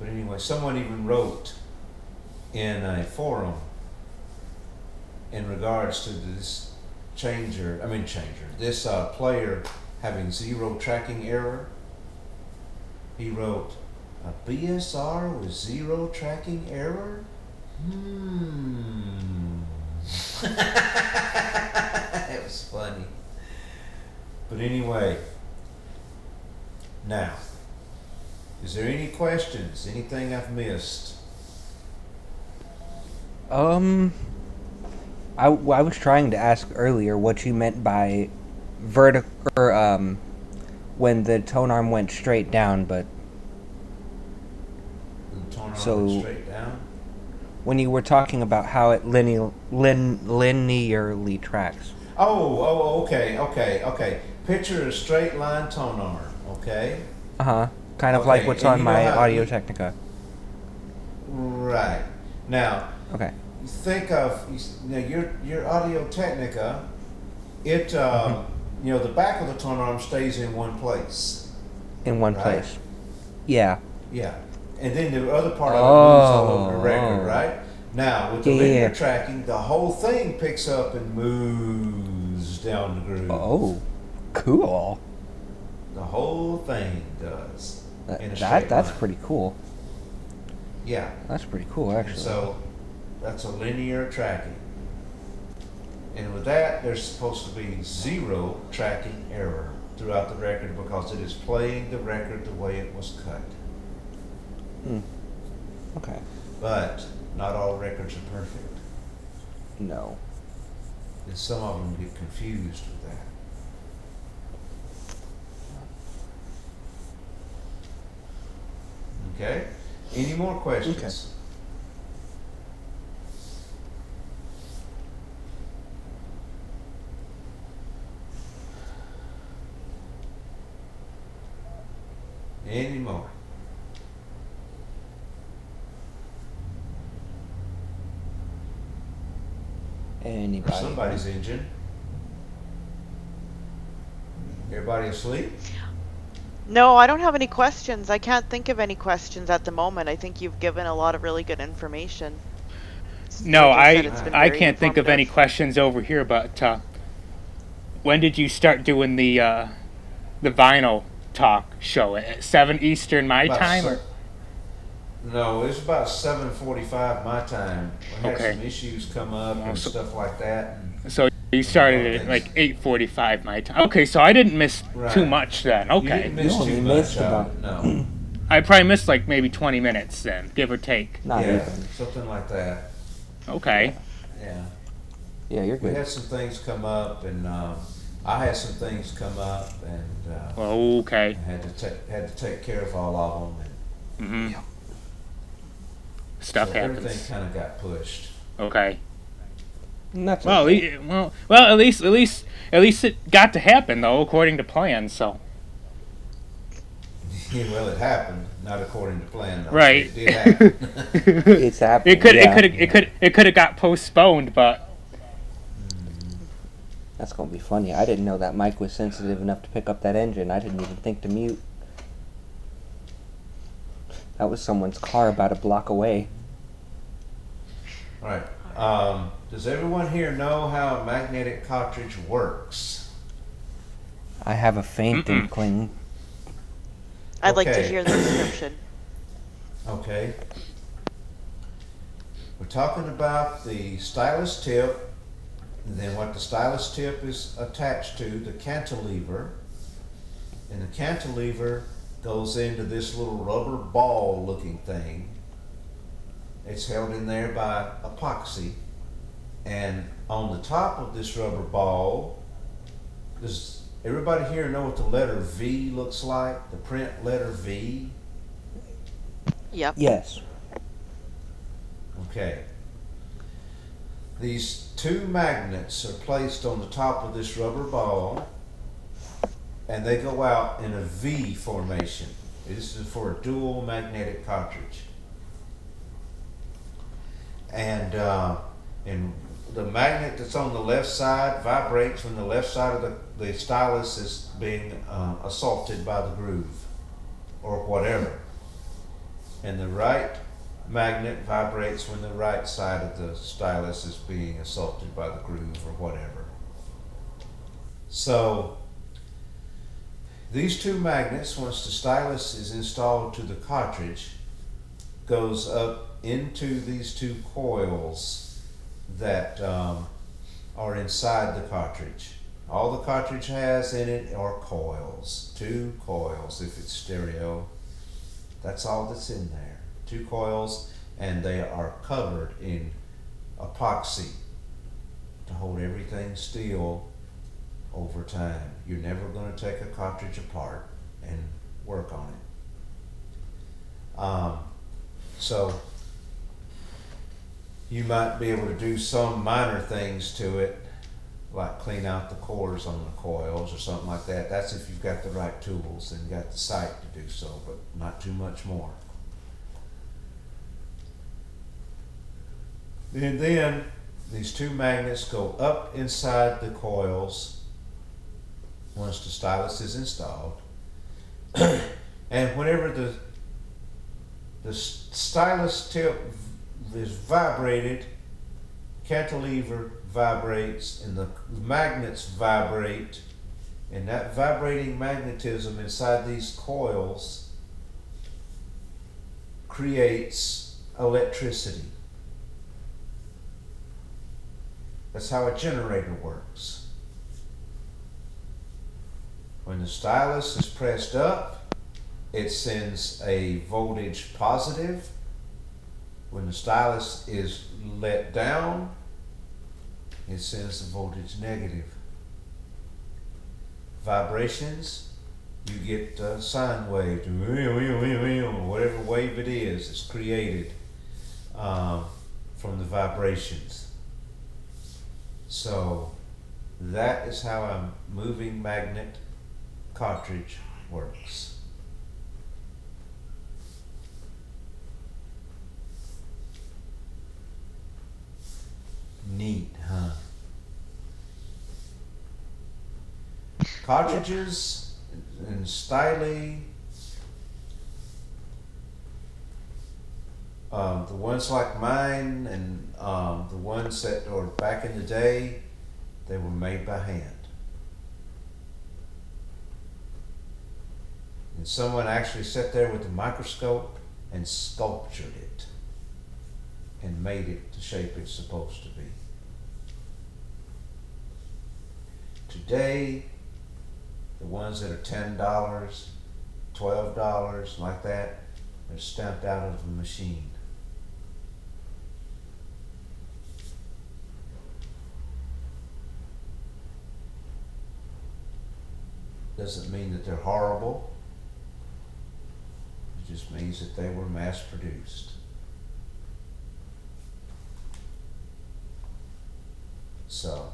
but anyway, someone even wrote in a forum in regards to this changer, I mean changer, this uh, player having zero tracking error. He wrote, a BSR with zero tracking error? Hmm. it was funny. But anyway, now, is there any questions? Anything I've missed? Um, I, I was trying to ask earlier what you meant by vertical, or um, when the tone arm went straight down, but The tone arm So- went straight down? when you were talking about how it linear, lin, linearly tracks. Oh, oh, okay, okay, okay. Picture a straight line tone arm, okay? Uh huh. Kind of like what's and on my Audio Technica. Right. Now, Okay. Think of you s- now your your Audio Technica. It um, Mm-hmm. you know the back of the tone arm stays in one place. In one Right. place. Yeah. Yeah, and then the other part of it moves all over the Oh. record, right? Now with the Yeah, linear tracking, the whole thing picks up and moves down the groove. Oh, cool. The whole thing does. That, in a that that's line. pretty cool. Yeah. That's pretty cool, actually. so that's a linear tracking. And with that, there's supposed to be zero tracking error throughout the record because it is playing the record the way it was cut. Hmm. okay. But not all records are perfect. No. And some of them get confused with that. Okay? Any more questions? Any more? Or Anybody? somebody's engine? Everybody asleep? No, I don't have any questions. I can't think of any questions at the moment. I think you've given a lot of really good information. No, like I said, I can't think of any questions over here. But uh, when did you start doing the uh, the vinyl talk show at seven Eastern my About time? se- Or? No, it was about seven forty-five my time. We had Okay. some issues come up and so- stuff like that. and So you started at thanks. like eight forty-five my time. Okay, so I didn't miss too much then. You Okay, didn't miss You only too missed much about- it, no. Uh, I probably missed like maybe twenty minutes then, give or take. Not yeah, even. something like that. Okay. Yeah. Yeah, you're good. We had some things come up, and um, I had some things come up, and uh, Well, okay. I had to take had to take care of all of them. And hmm Stuff so happens. Everything kind of got pushed. Okay. And that's Well, okay. le- well, well, at least, at least, at least it got to happen though, according to plan. So, well, it happened, not according to plan. Though. right. It did happen. it's happening. It could, yeah. it could, it could, it could have got postponed, but That's gonna be funny. I didn't know that Mike was sensitive enough to pick up that engine. I didn't even think to mute. That was someone's car about a block away. All right. Um, does everyone here know how a magnetic cartridge works? I have a faint Mm-mm. inkling. I'd like to Okay. hear the description. Okay. We're talking about the stylus tip, and then what the stylus tip is attached to, the cantilever. And the cantilever goes into this little rubber ball looking thing. It's held in there by epoxy. And on the top of this rubber ball, does everybody here know what the letter V looks like? The print letter V? Yep. Yes. Okay. These two magnets are placed on the top of this rubber ball and they go out in a V formation. This is for a dual magnetic cartridge. And, uh, and the magnet that's on the left side vibrates when the left side of the, the stylus is being uh, assaulted by the groove or whatever. And the right magnet vibrates when the right side of the stylus is being assaulted by the groove or whatever. So these two magnets, once the stylus is installed to the cartridge, goes up into these two coils that um, are inside the cartridge. All the cartridge has in it are coils, two coils if it's stereo. That's all that's in there. Two coils, and they are covered in epoxy to hold everything still over time. You're never going to take a cartridge apart and work on it. Um, so you might be able to do some minor things to it, like clean out the cores on the coils or something like that. That's if you've got the right tools and got the sight to do so, but not too much more. And then these two magnets go up inside the coils once the stylus is installed. and whenever the the stylus tip is vibrated, cantilever vibrates and the magnets vibrate and that vibrating magnetism inside these coils creates electricity. That's how a generator works. When the stylus is pressed up, it sends a voltage positive. When the stylus is let down, it sends the voltage negative. Vibrations, you get a sine wave, whatever wave it is, it's created um, from the vibrations. So that is how a moving magnet cartridge works. Neat, huh? Cartridges and styli. Um, the ones like mine and um, the ones that were back in the day, they were made by hand. And someone actually sat there with a microscope and sculptured it and made it the shape it's supposed to be. Today, the ones that are ten dollars, twelve dollars, like that, they're stamped out of a machine. Doesn't mean that they're horrible. It just means that they were mass produced. So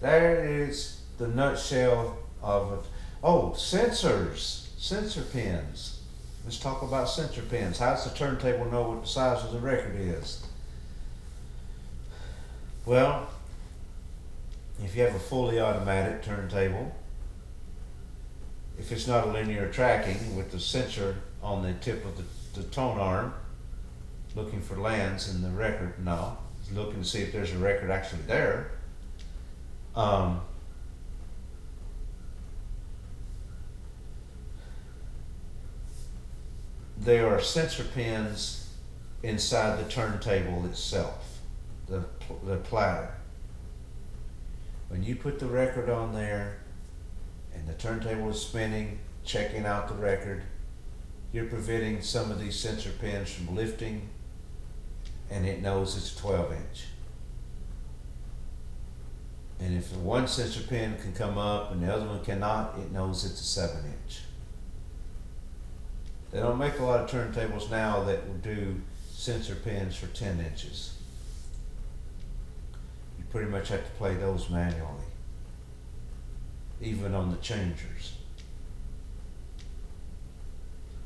there is the nutshell of. Oh, sensors, sensor pins. Let's talk about sensor pins. How does the turntable know what the size of the record is? Well, if you have a fully automatic turntable, if it's not a linear tracking with the sensor on the tip of the, the tone arm, looking for lands in the record, now, looking to see if there's a record actually there. Um, there are sensor pins inside the turntable itself, the, the platter. When you put the record on there and the turntable is spinning, checking out the record, you're preventing some of these sensor pins from lifting and it knows it's 12 inch. And if one sensor pin can come up and the other one cannot, it knows it's a 7 inch. They don't make a lot of turntables now that will do sensor pins for 10 inches. You pretty much have to play those manually, even on the changers.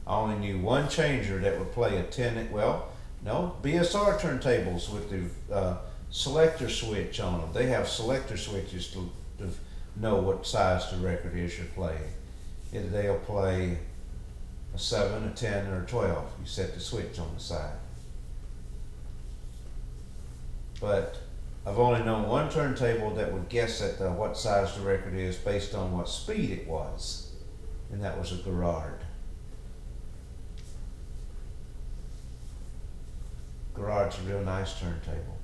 I only knew one changer that would play a 10, in- well, no, BSR turntables with the uh, selector switch on them. They have selector switches to, to know what size the record is you're playing. Either they'll play a 7, a 10, or a 12. You set the switch on the side. But I've only known one turntable that would guess at the, what size the record is based on what speed it was, and that was a Garrard. Garrard's a real nice turntable.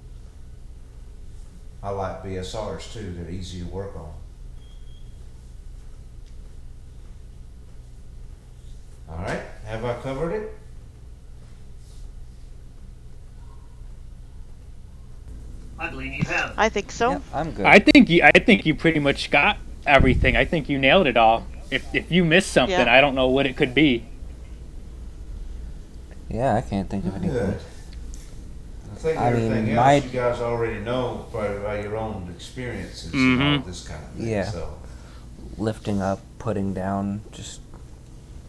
I like BSRs too, they're easy to work on. All right, have I covered it? I believe you have. I think so. Yep, I'm good. I think you. I think you pretty much got everything. I think you nailed it all. If if you missed something, Yeah. I don't know what it could be. yeah, I can't think of anything. Good. I think I mean, everything my- you guys already know by, by your own experiences and mm-hmm. all this kind of thing. Yeah. So, Lifting up, putting down, just.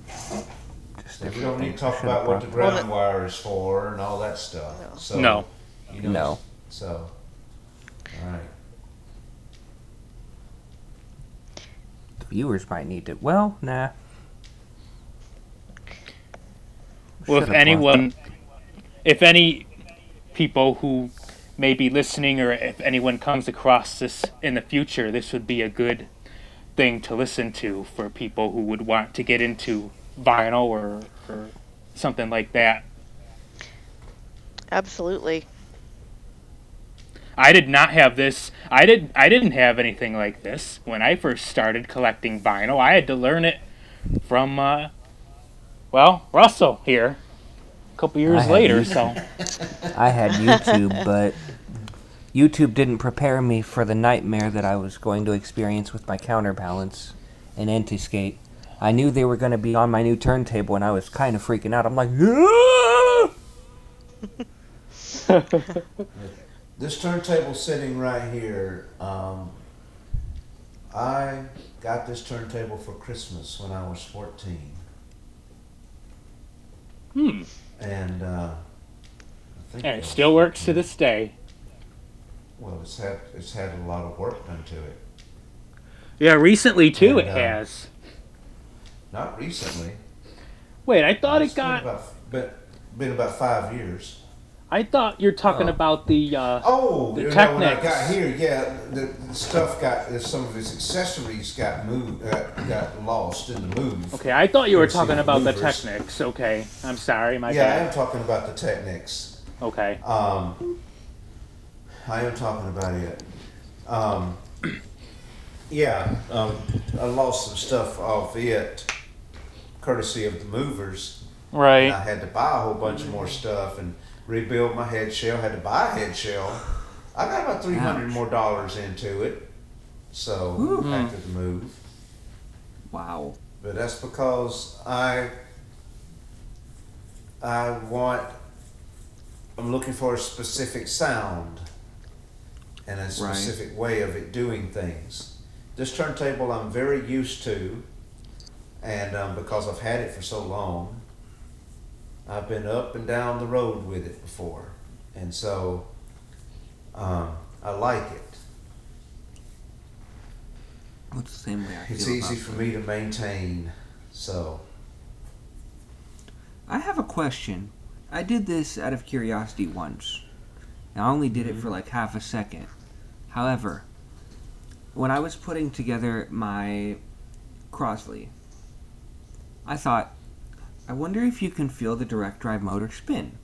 just so we don't need to talk about what the brought- ground wire is for and all that stuff. No. So, No. You know, No. So, all right. The viewers might need to. Well, nah. Well, if Should've brought anyone, if any people who may be listening, or if anyone comes across this in the future, this would be a good thing to listen to for people who would want to get into vinyl or, or something like that. Absolutely. I did not have this. I did. I didn't have anything like this when I first started collecting vinyl. I had to learn it from, uh, well, Russell here. A couple years I later, so I had YouTube, but YouTube didn't prepare me for the nightmare that I was going to experience with my counterbalance and anti-skate. I knew they were going to be on my new turntable, and I was kind of freaking out. I'm like! This turntable sitting right here, um, I got this turntable for Christmas when I was 14. hmm, And, uh, I think and it still works to this day. Well, it's had, it's had a lot of work done to it. Yeah, recently too, it uh, has. Not recently. Wait, I thought It's it been got. about, been, been about five years. I thought you're talking Oh. about the. Uh, Oh, The know, when I got here, yeah, the, the stuff got some of his accessories got moved, uh, got lost in the move. okay, I thought you were talking the about the movers. Technics. Okay, I'm sorry, my yeah, I am talking about the Technics. Okay. Um, I am talking about it. Um, yeah, um, I lost some stuff off it, courtesy of the movers. And I had to buy a whole bunch of more stuff and rebuild my head shell. Had to buy a head shell. I got about three hundred Ouch. more dollars into it. So after the move, Wow. but that's because I I want I'm looking for a specific sound. and a specific way of it doing things. This turntable I'm very used to, and um, because I've had it for so long, I've been up and down the road with it before, and so um, I like it. It's the same way I It's feel easy about for me to maintain, so I have a question. I did this out of curiosity once. And I only did it for like half a second. However, when I was putting together my Crosley, I thought, I wonder if you can feel the direct drive motor spin.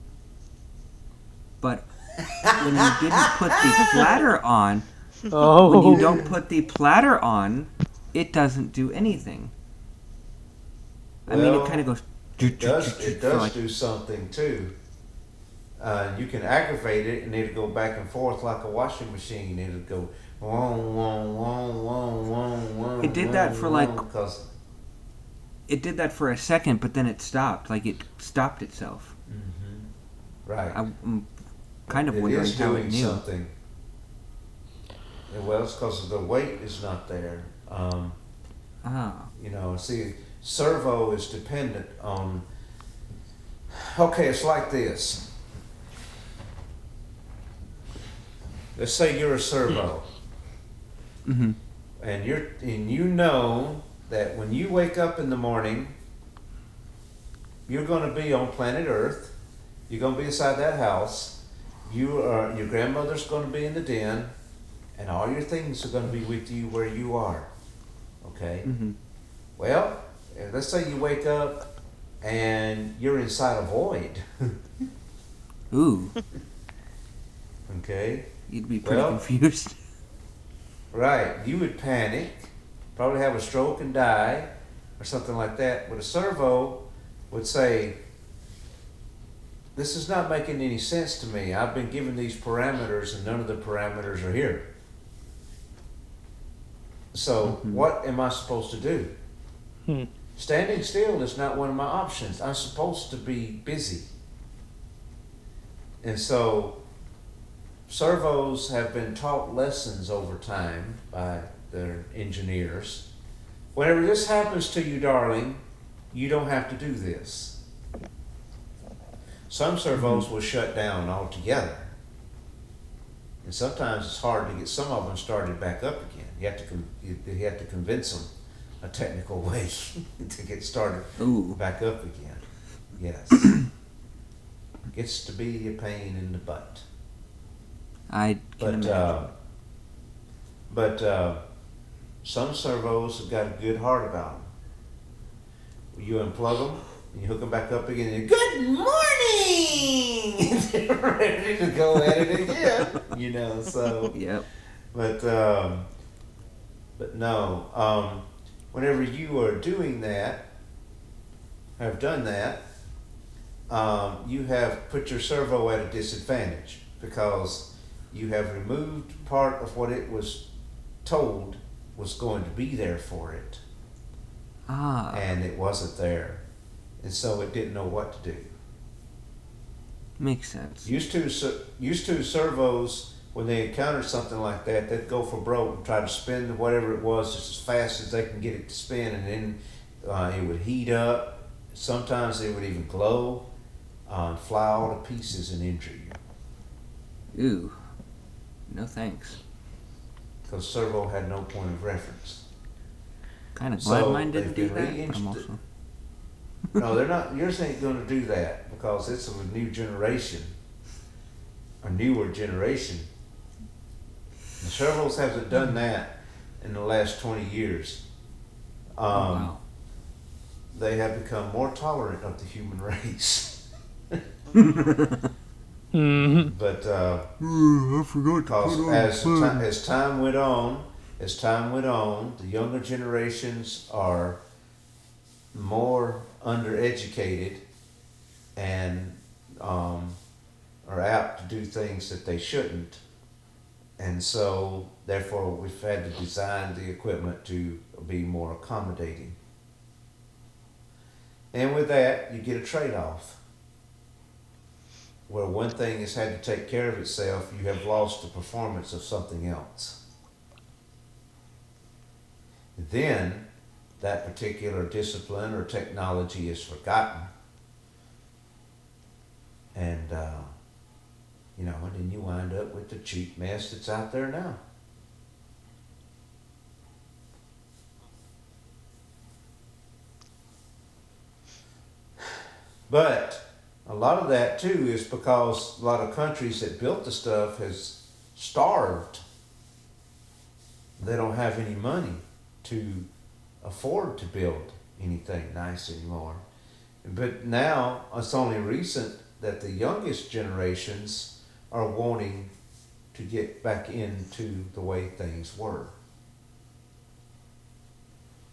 But when you didn't put the platter on, Oh. when you don't put the platter on, it doesn't do anything. I mean, it kind of goes. it does. It does like- do something too. Uh, you can aggravate it, and it'll go back and forth like a washing machine. It'll go whoa, whoa, whoa, whoa, whoa, whoa. It did that for, like- because it did that for a second, but then it stopped. Like it stopped itself. right. I'm kind of It wondering is how doing it knew. something. Yeah, well, it's because the weight is not there. Um, Ah, you know, see, servo is dependent on. Okay, it's like this. Let's say you're a servo, mm-hmm. and you're and you know that when you wake up in the morning, you're going to be on planet Earth. You're going to be inside that house. You are your grandmother's going to be in the den, and all your things are going to be with you where you are. Okay. Mm-hmm. Well, let's say you wake up and you're inside a void. Ooh, okay. you'd be pretty Well- confused. Right. You would panic, probably have a stroke and die, or something like that. But a servo would say, This is not making any sense to me. I've been given these parameters and none of the parameters are here. So, Mhm. what am I supposed to do? Hmm. Standing still is not one of my options. I'm supposed to be busy. And so, servos have been taught lessons over time by their engineers. Whenever this happens to you, darling, you don't have to do this. Some servos will shut down altogether. And sometimes it's hard to get some of them started back up again. You have to you, you have to convince them a technical way to get started Ooh, back up again. Yes. Gets to be a pain in the butt. I But uh, but uh, some servos have got a good heart about them. You unplug them, and you hook them back up again. And good morning. They're ready to go at it again. You know. So, yep. but um, but no. Um, whenever you are doing that, have done that, um, you have put your servo at a disadvantage because you have removed part of what it was told was going to be there for it, Ah, and it wasn't there, and so it didn't know what to do. makes sense. Used to used to servos when they encountered something like that, they'd go for broke and try to spin whatever it was just as fast as they can get it to spin, and then uh, it would heat up. Sometimes it would even glow, uh, fly all to pieces, and injure you Ooh, no thanks. Because servo had no point of reference. Kind of glad So, mine didn't do they've that. But I'm also No, they're not. Yours ain't going to do that because it's of a new generation, a newer generation. The servos hasn't done that in the last twenty years. Um, oh, wow. They have become more tolerant of the human race, hmm but uh, I forgot because as the ti- as time went on, as time went on, the younger generations are more undereducated and um, are apt to do things that they shouldn't, and so therefore we've had to design the equipment to be more accommodating. And with that, you get a trade-off. Where one thing has had to take care of itself, you have lost the performance of something else. Then that particular discipline or technology is forgotten. And, uh, you know, and then you wind up with the cheap mess that's out there now. But a lot of that too is because a lot of countries that built the stuff has starved. They don't have any money to afford to build anything nice anymore. But now it's only recent that the youngest generations are wanting to get back into the way things were.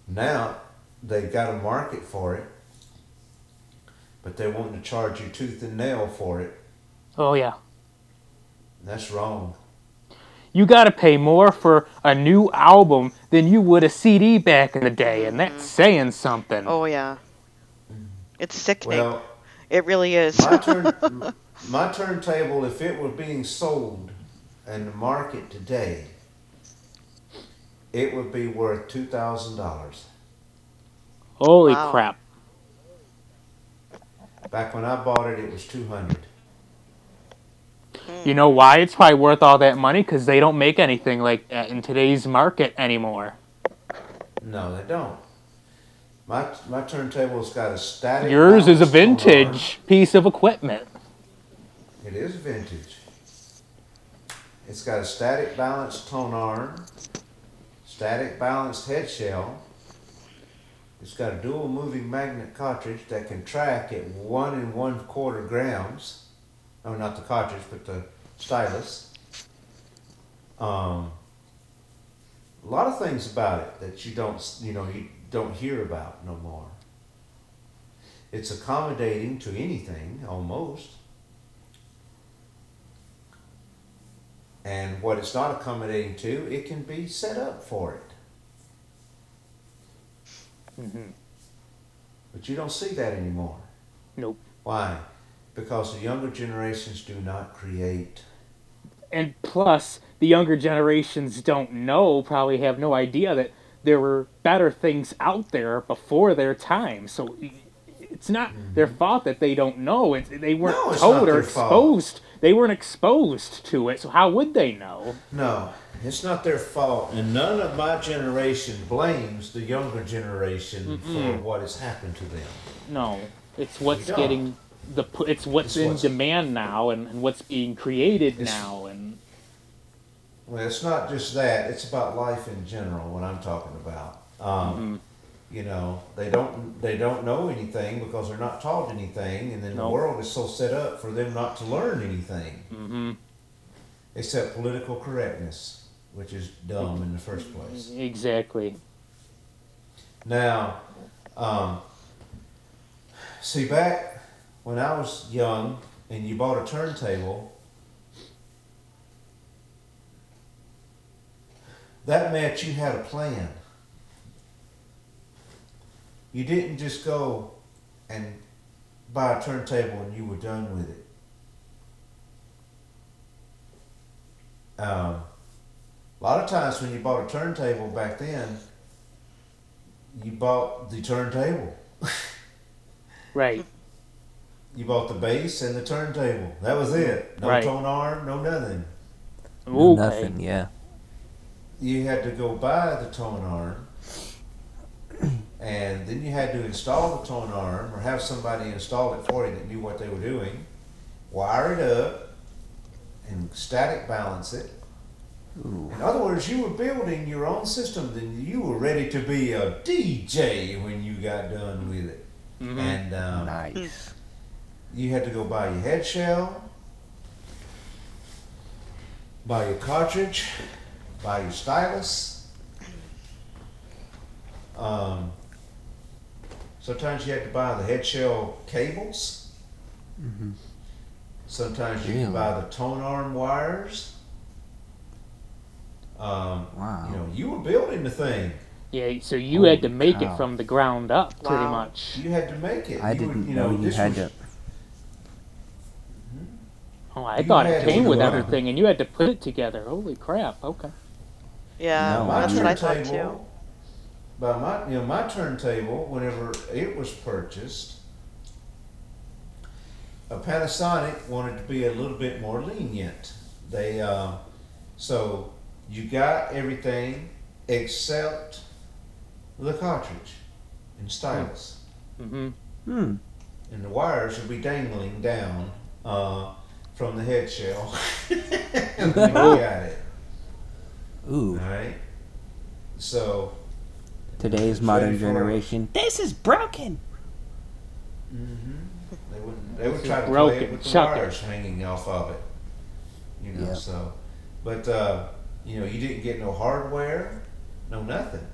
Now they've got a market for it, but they want to charge you tooth and nail for it. Oh yeah. That's wrong. You got to pay more for a new album than you would a CD back in the day, and that's saying something. Oh yeah. It's sickening. Well, it really is. my turn, my turntable, if it were being sold in the market today, it would be worth two thousand dollars. Holy Wow. crap. Back when I bought it, it was two hundred. You know why it's probably worth all that money? Because they don't make anything like that in today's market anymore. No, they don't. My my turntable's got a static. Yours is a vintage piece of equipment. It is vintage. It's got a static balanced tone arm, static balanced head shell. It's got a dual moving magnet cartridge that can track at one and one quarter grams. Oh, not the cartridge, but the stylus. Um, a lot of things about it that you don't, you know, you don't hear about no more. It's accommodating to anything almost. And what it's not accommodating to, it can be set up for it. Mhm. But you don't see that anymore. Nope. Why? Because the younger generations do not create. And plus, the younger generations don't know, probably have no idea that there were better things out there before their time. So it's not their fault that they don't know. It's, they weren't Mm-hmm. No, it's told or their fault. exposed. They weren't exposed to it. So how would they know? No, it's not their fault. And none of my generation blames the younger generation for what has happened to them. No, it's what's getting the. pu- It's what's It's in what's- demand now, and, and what's being created It's- now, and Well, it's not just that. It's about life in general. What I'm talking about. Um, You know, they don't they don't know anything because they're not taught anything, and then the Nope. world is so set up for them not to learn anything hmm except political correctness, which is dumb in the first place. exactly. Now, um, see, back when I was young and you bought a turntable, that meant you had a plan. You didn't just go and buy a turntable and you were done with it. Um, a lot of times when you bought a turntable back then, you bought the turntable. Right. You bought the base and the turntable. That was it. No Right. tone arm, no nothing. No, Okay. Nothing, yeah. You had to go buy the tone arm, and then you had to install the tone arm or have somebody install it for you that knew what they were doing, wire it up, and static balance it. Ooh. In other words, you were building your own system, then you were ready to be a DJ when you got done with it. Mhm. And um, Nice. you had to go buy your head shell, buy your cartridge, buy your stylus. Um, sometimes you had to buy the head shell cables. Mhm. Sometimes you Really? could buy the tone arm wires. Um, Wow. You know, you were building the thing. Yeah, so you had to make cow. it from the ground up, pretty Wow. much. You had to make it. I you didn't would, you know, know, you this had was, to. Oh, I You thought it came with do everything, and you had to put it together. Holy crap! Okay. Yeah, No, my that's what I thought too. turntable, by my, you know, my turntable, whenever it was purchased, a Panasonic wanted to be a little bit more lenient. They, uh, so you got everything except the cartridge and stylus. Mm-hmm. Hmm. And the wires would be dangling down, uh, from the head shell. when you got it. Ooh. Alright? So, Today's modern generation. This is broken. Mm-hmm. They would they would try is to play it with the Chuck it. wires hanging off of it. You know, Yeah. so but uh, you know, you didn't get no hardware, no nothing.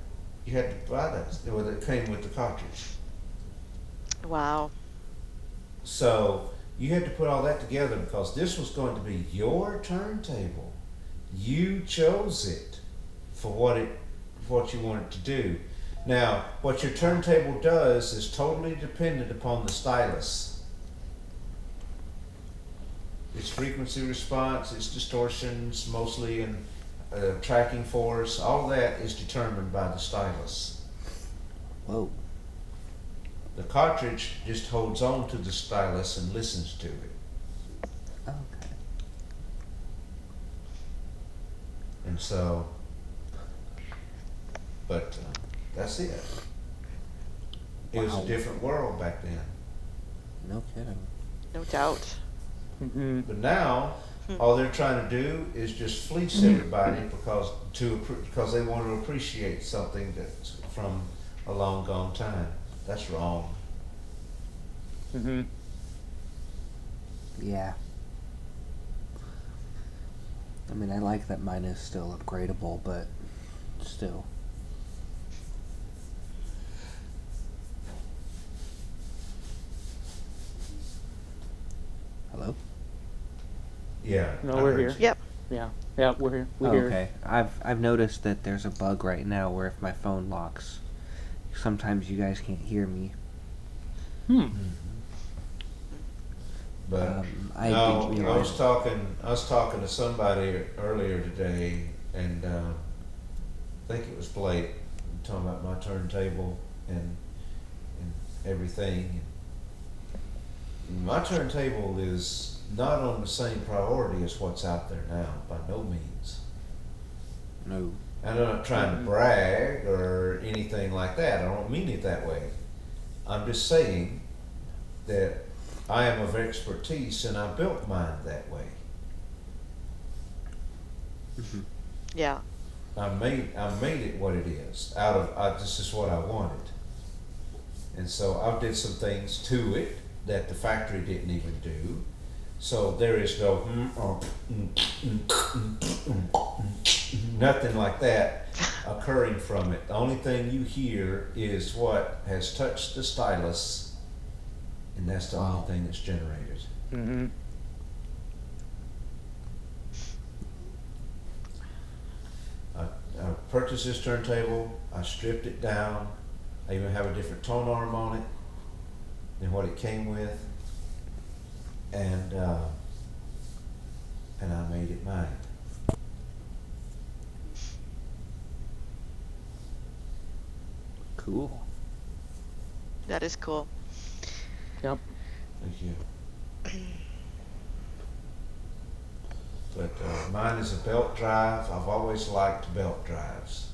You had to buy that well, it came with the cartridge. Wow. So you had to put all that together because this was going to be your turntable. You chose it for what it what you wanted to do. Now, what your turntable does is totally dependent upon the stylus. Its frequency response, its distortions, mostly and uh, tracking force, all that is determined by the stylus. Whoa. The cartridge just holds on to the stylus and listens to it. Okay. And so, but uh, that's it. It was Wow. a different world back then. No kidding. No doubt. But now, all they're trying to do is just fleece everybody because to appre- because they want to appreciate something that's from a long gone time. That's wrong. Mm-hmm. Yeah. I mean, I like that mine is still upgradable, but still. Hello? Yeah. No, I we're heard here. you. Yep. Yeah. Yeah. We're here. We're Oh, here. okay. I've I've noticed that there's a bug right now where if my phone locks, sometimes you guys can't hear me. Hmm. But Um, I no, didn't I realize. was talking. I was talking to somebody earlier today, and uh, I think it was Blake talking about my turntable and and everything. My turntable is not on the same priority as what's out there now, by no means. No. And I'm not trying to brag or anything like that. I don't mean it that way. I'm just saying that I am of expertise and I built mine that way. Mm-hmm. Yeah. I made I made it what it is out of I, this is what I wanted, and so I did some things to it that the factory didn't even do. So there is no mm, oh, mm, mm, mm, mm, mm, nothing like that occurring from it. The only thing you hear is what has touched the stylus, and that's the only thing that's generated. Mm-hmm. I, I purchased this turntable. I stripped it down. I even have a different tone arm on it than what it came with, and uh, and I made it mine. Cool. That is cool. Yep. Thank you. But uh, mine is a belt drive. I've always liked belt drives.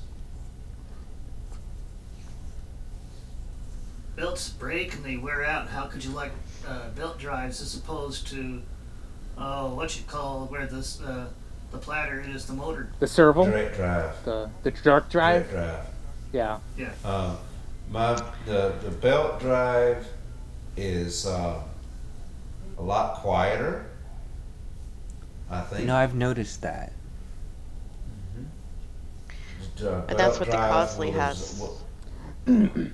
Belts break and they wear out. How could you like uh, belt drives as opposed to, oh, what you call where this uh, the platter is the motor? The servo. Direct drive. The the dark drive. Direct drive. Yeah. Uh, my the the belt drive is uh, a lot quieter. I think. You know, I've noticed that. The And that's belt what the Crosley was- has. wa-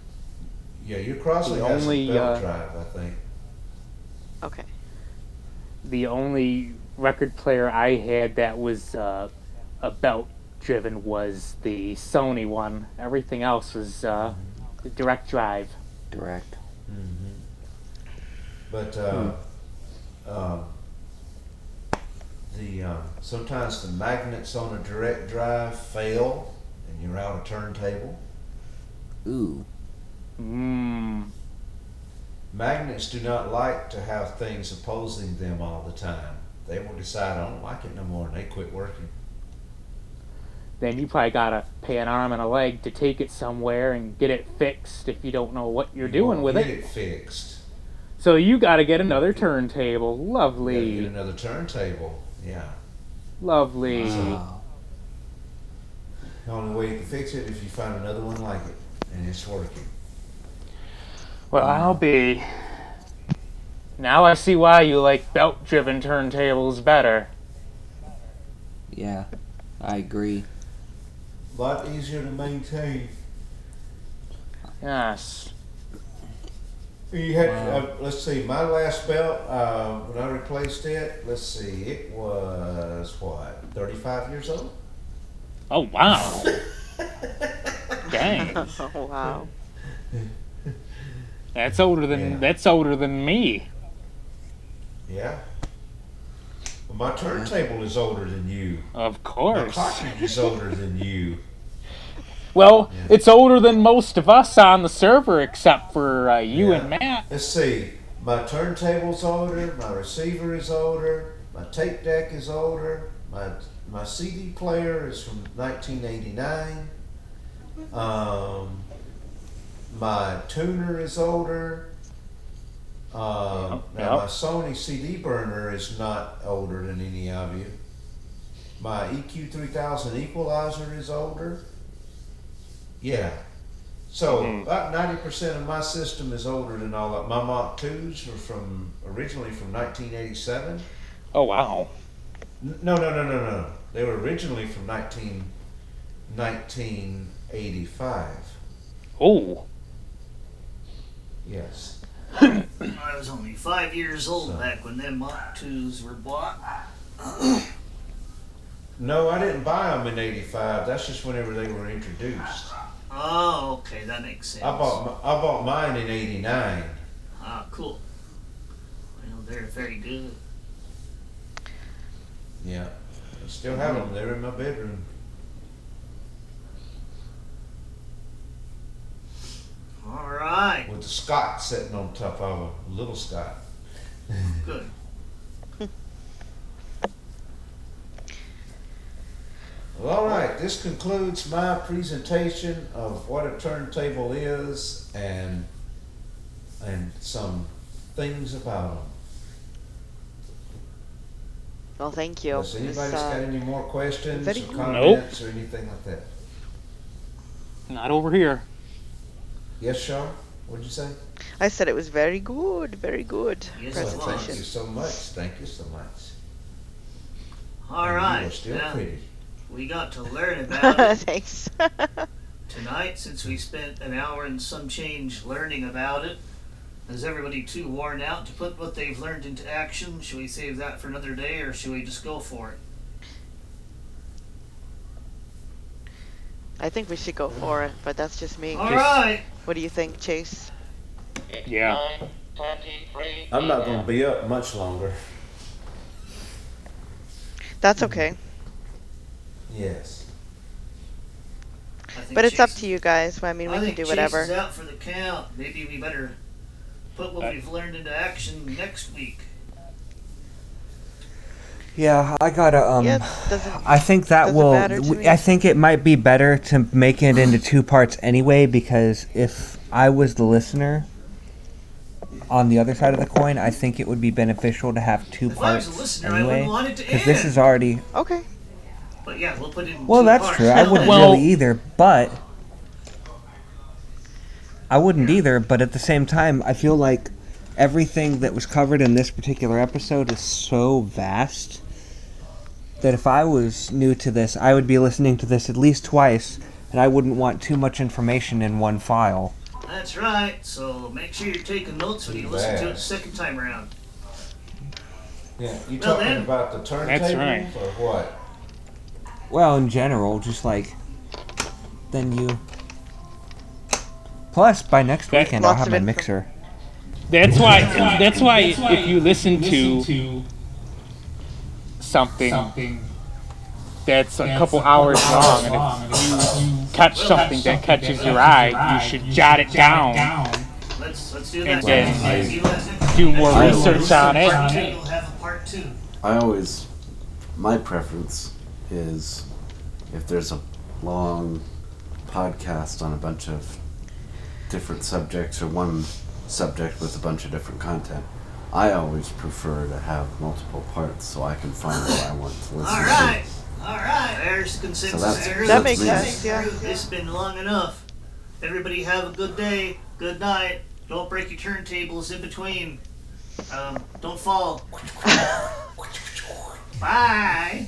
yeah, your Crosley The has only, a belt uh, drive, I think. Okay. The only record player I had that was uh, a belt driven was the Sony one. Everything else was uh, the direct drive. Direct. Mhm. But uh, um, the uh, sometimes the magnets on a direct drive fail and you're out of turntable. Ooh. Magnets do not like to have things opposing them all the time. They will decide I don't like it no more and they quit working. Then you probably gotta pay an arm and a leg to take it somewhere and get it fixed if you don't know what you're You doing with get it. it fixed. So you gotta get another turntable. Lovely. get another turntable. Yeah. Lovely. Wow. The only way you can fix it is if you find another one like it and it's working. Well, I'll be. Now I see why you like belt driven turntables better. Yeah, I agree. A lot easier to maintain. Yes. You had, Wow. uh, let's see, my last belt, uh, when I replaced it, let's see, it was what, 35 years old? Oh, wow. Dang. Oh, wow. That's older than Yeah. that's older than me. Yeah. Well, my turntable is older than you. Of course. My cartridge is older than you. Well, Yeah. it's older than most of us on the server, except for uh, you Yeah. and Matt. Let's see, my turntable's older, my receiver is older, my tape deck is older, my my CD player is from 1989. Um, my tuner is older. Um, now Yep. my Sony CD burner is not older than any of you. My EQ 3000 equalizer is older. Yeah. So Mhm. about 90% of my system is older than all of my Mach 2s were from originally from 1987. Oh wow. No, no, no, no, no. They were originally from 19, 1985. Oh. Yes. I was only five years old So- back when them Mach 2s were bought. No, I didn't buy them in 85. That's just whenever they were introduced. Oh, okay, that makes sense. I bought I bought mine in 89. Ah, cool. Well, they're very good. Yeah. I still have them. They're in my bedroom. All right, with the Scott sitting on top of them, little Scott. good. Well, all right, this concludes my presentation of what a turntable is and and some things about them. Well, thank you. Has This, anybody uh, got any more questions very or good. comments or anything like that? Not over here. Yes, Char? What'd you say? I said it was very good, very good Yes, it Well, thank you presentation. so much. Thank you so much. All And right, You are still now, pretty. we got to learn about it Thanks. tonight since we spent an hour and some change learning about it. Is everybody too worn out to put what they've learned into action? Should we save that for another day or should we just go for it? I think we should go for it, but that's just me. All right. What do you think, Chase? Yeah. I'm not going to be up much longer. That's okay. Yes. I think But it's up to you guys. I mean, we I can think do Chase whatever. is out for the count. Maybe we better put what Uh, we've learned into action next week. Yeah, I gotta um. yeah, doesn't. I think that Doesn't will. matter to w- me. I think it might be better to make it into two parts anyway, because if I was the listener on the other side of the coin, I think it would be beneficial to have two If I was parts a listener, I anyway. wouldn't want it to end. Because this is already. Okay. But yeah, we'll put it in Well, two that's parts. true. I wouldn't Well- really either, but. I wouldn't either, but at the same time, I feel like everything that was covered in this particular episode is so vast that if I was new to this, I would be listening to this at least twice, and I wouldn't want too much information in one file. That's right. So make sure you're taking notes when you Too listen to it the second time around. Yeah. You Well, talking then- about the turntables right. or what? Well, in general, just like then you. Plus, by next That- weekend, I'll have of my info. mixer. That's why. That's why if you listen to something that's a couple hours long, and if you catch something that catches your eye, you should jot it down, Let's let's do And then do more I research on it. Part two, we'll have a part two. I always, my preference is if there's a long podcast on a bunch of different subjects or one subject with a bunch of different content. I always prefer to have multiple parts so I can find what I want to listen to. All right, all right. There's consensus. that's- there. That makes sense, yeah. It's been long enough. Everybody have a good day. Good night. Don't break your turntables in between. Um, don't fall. Bye.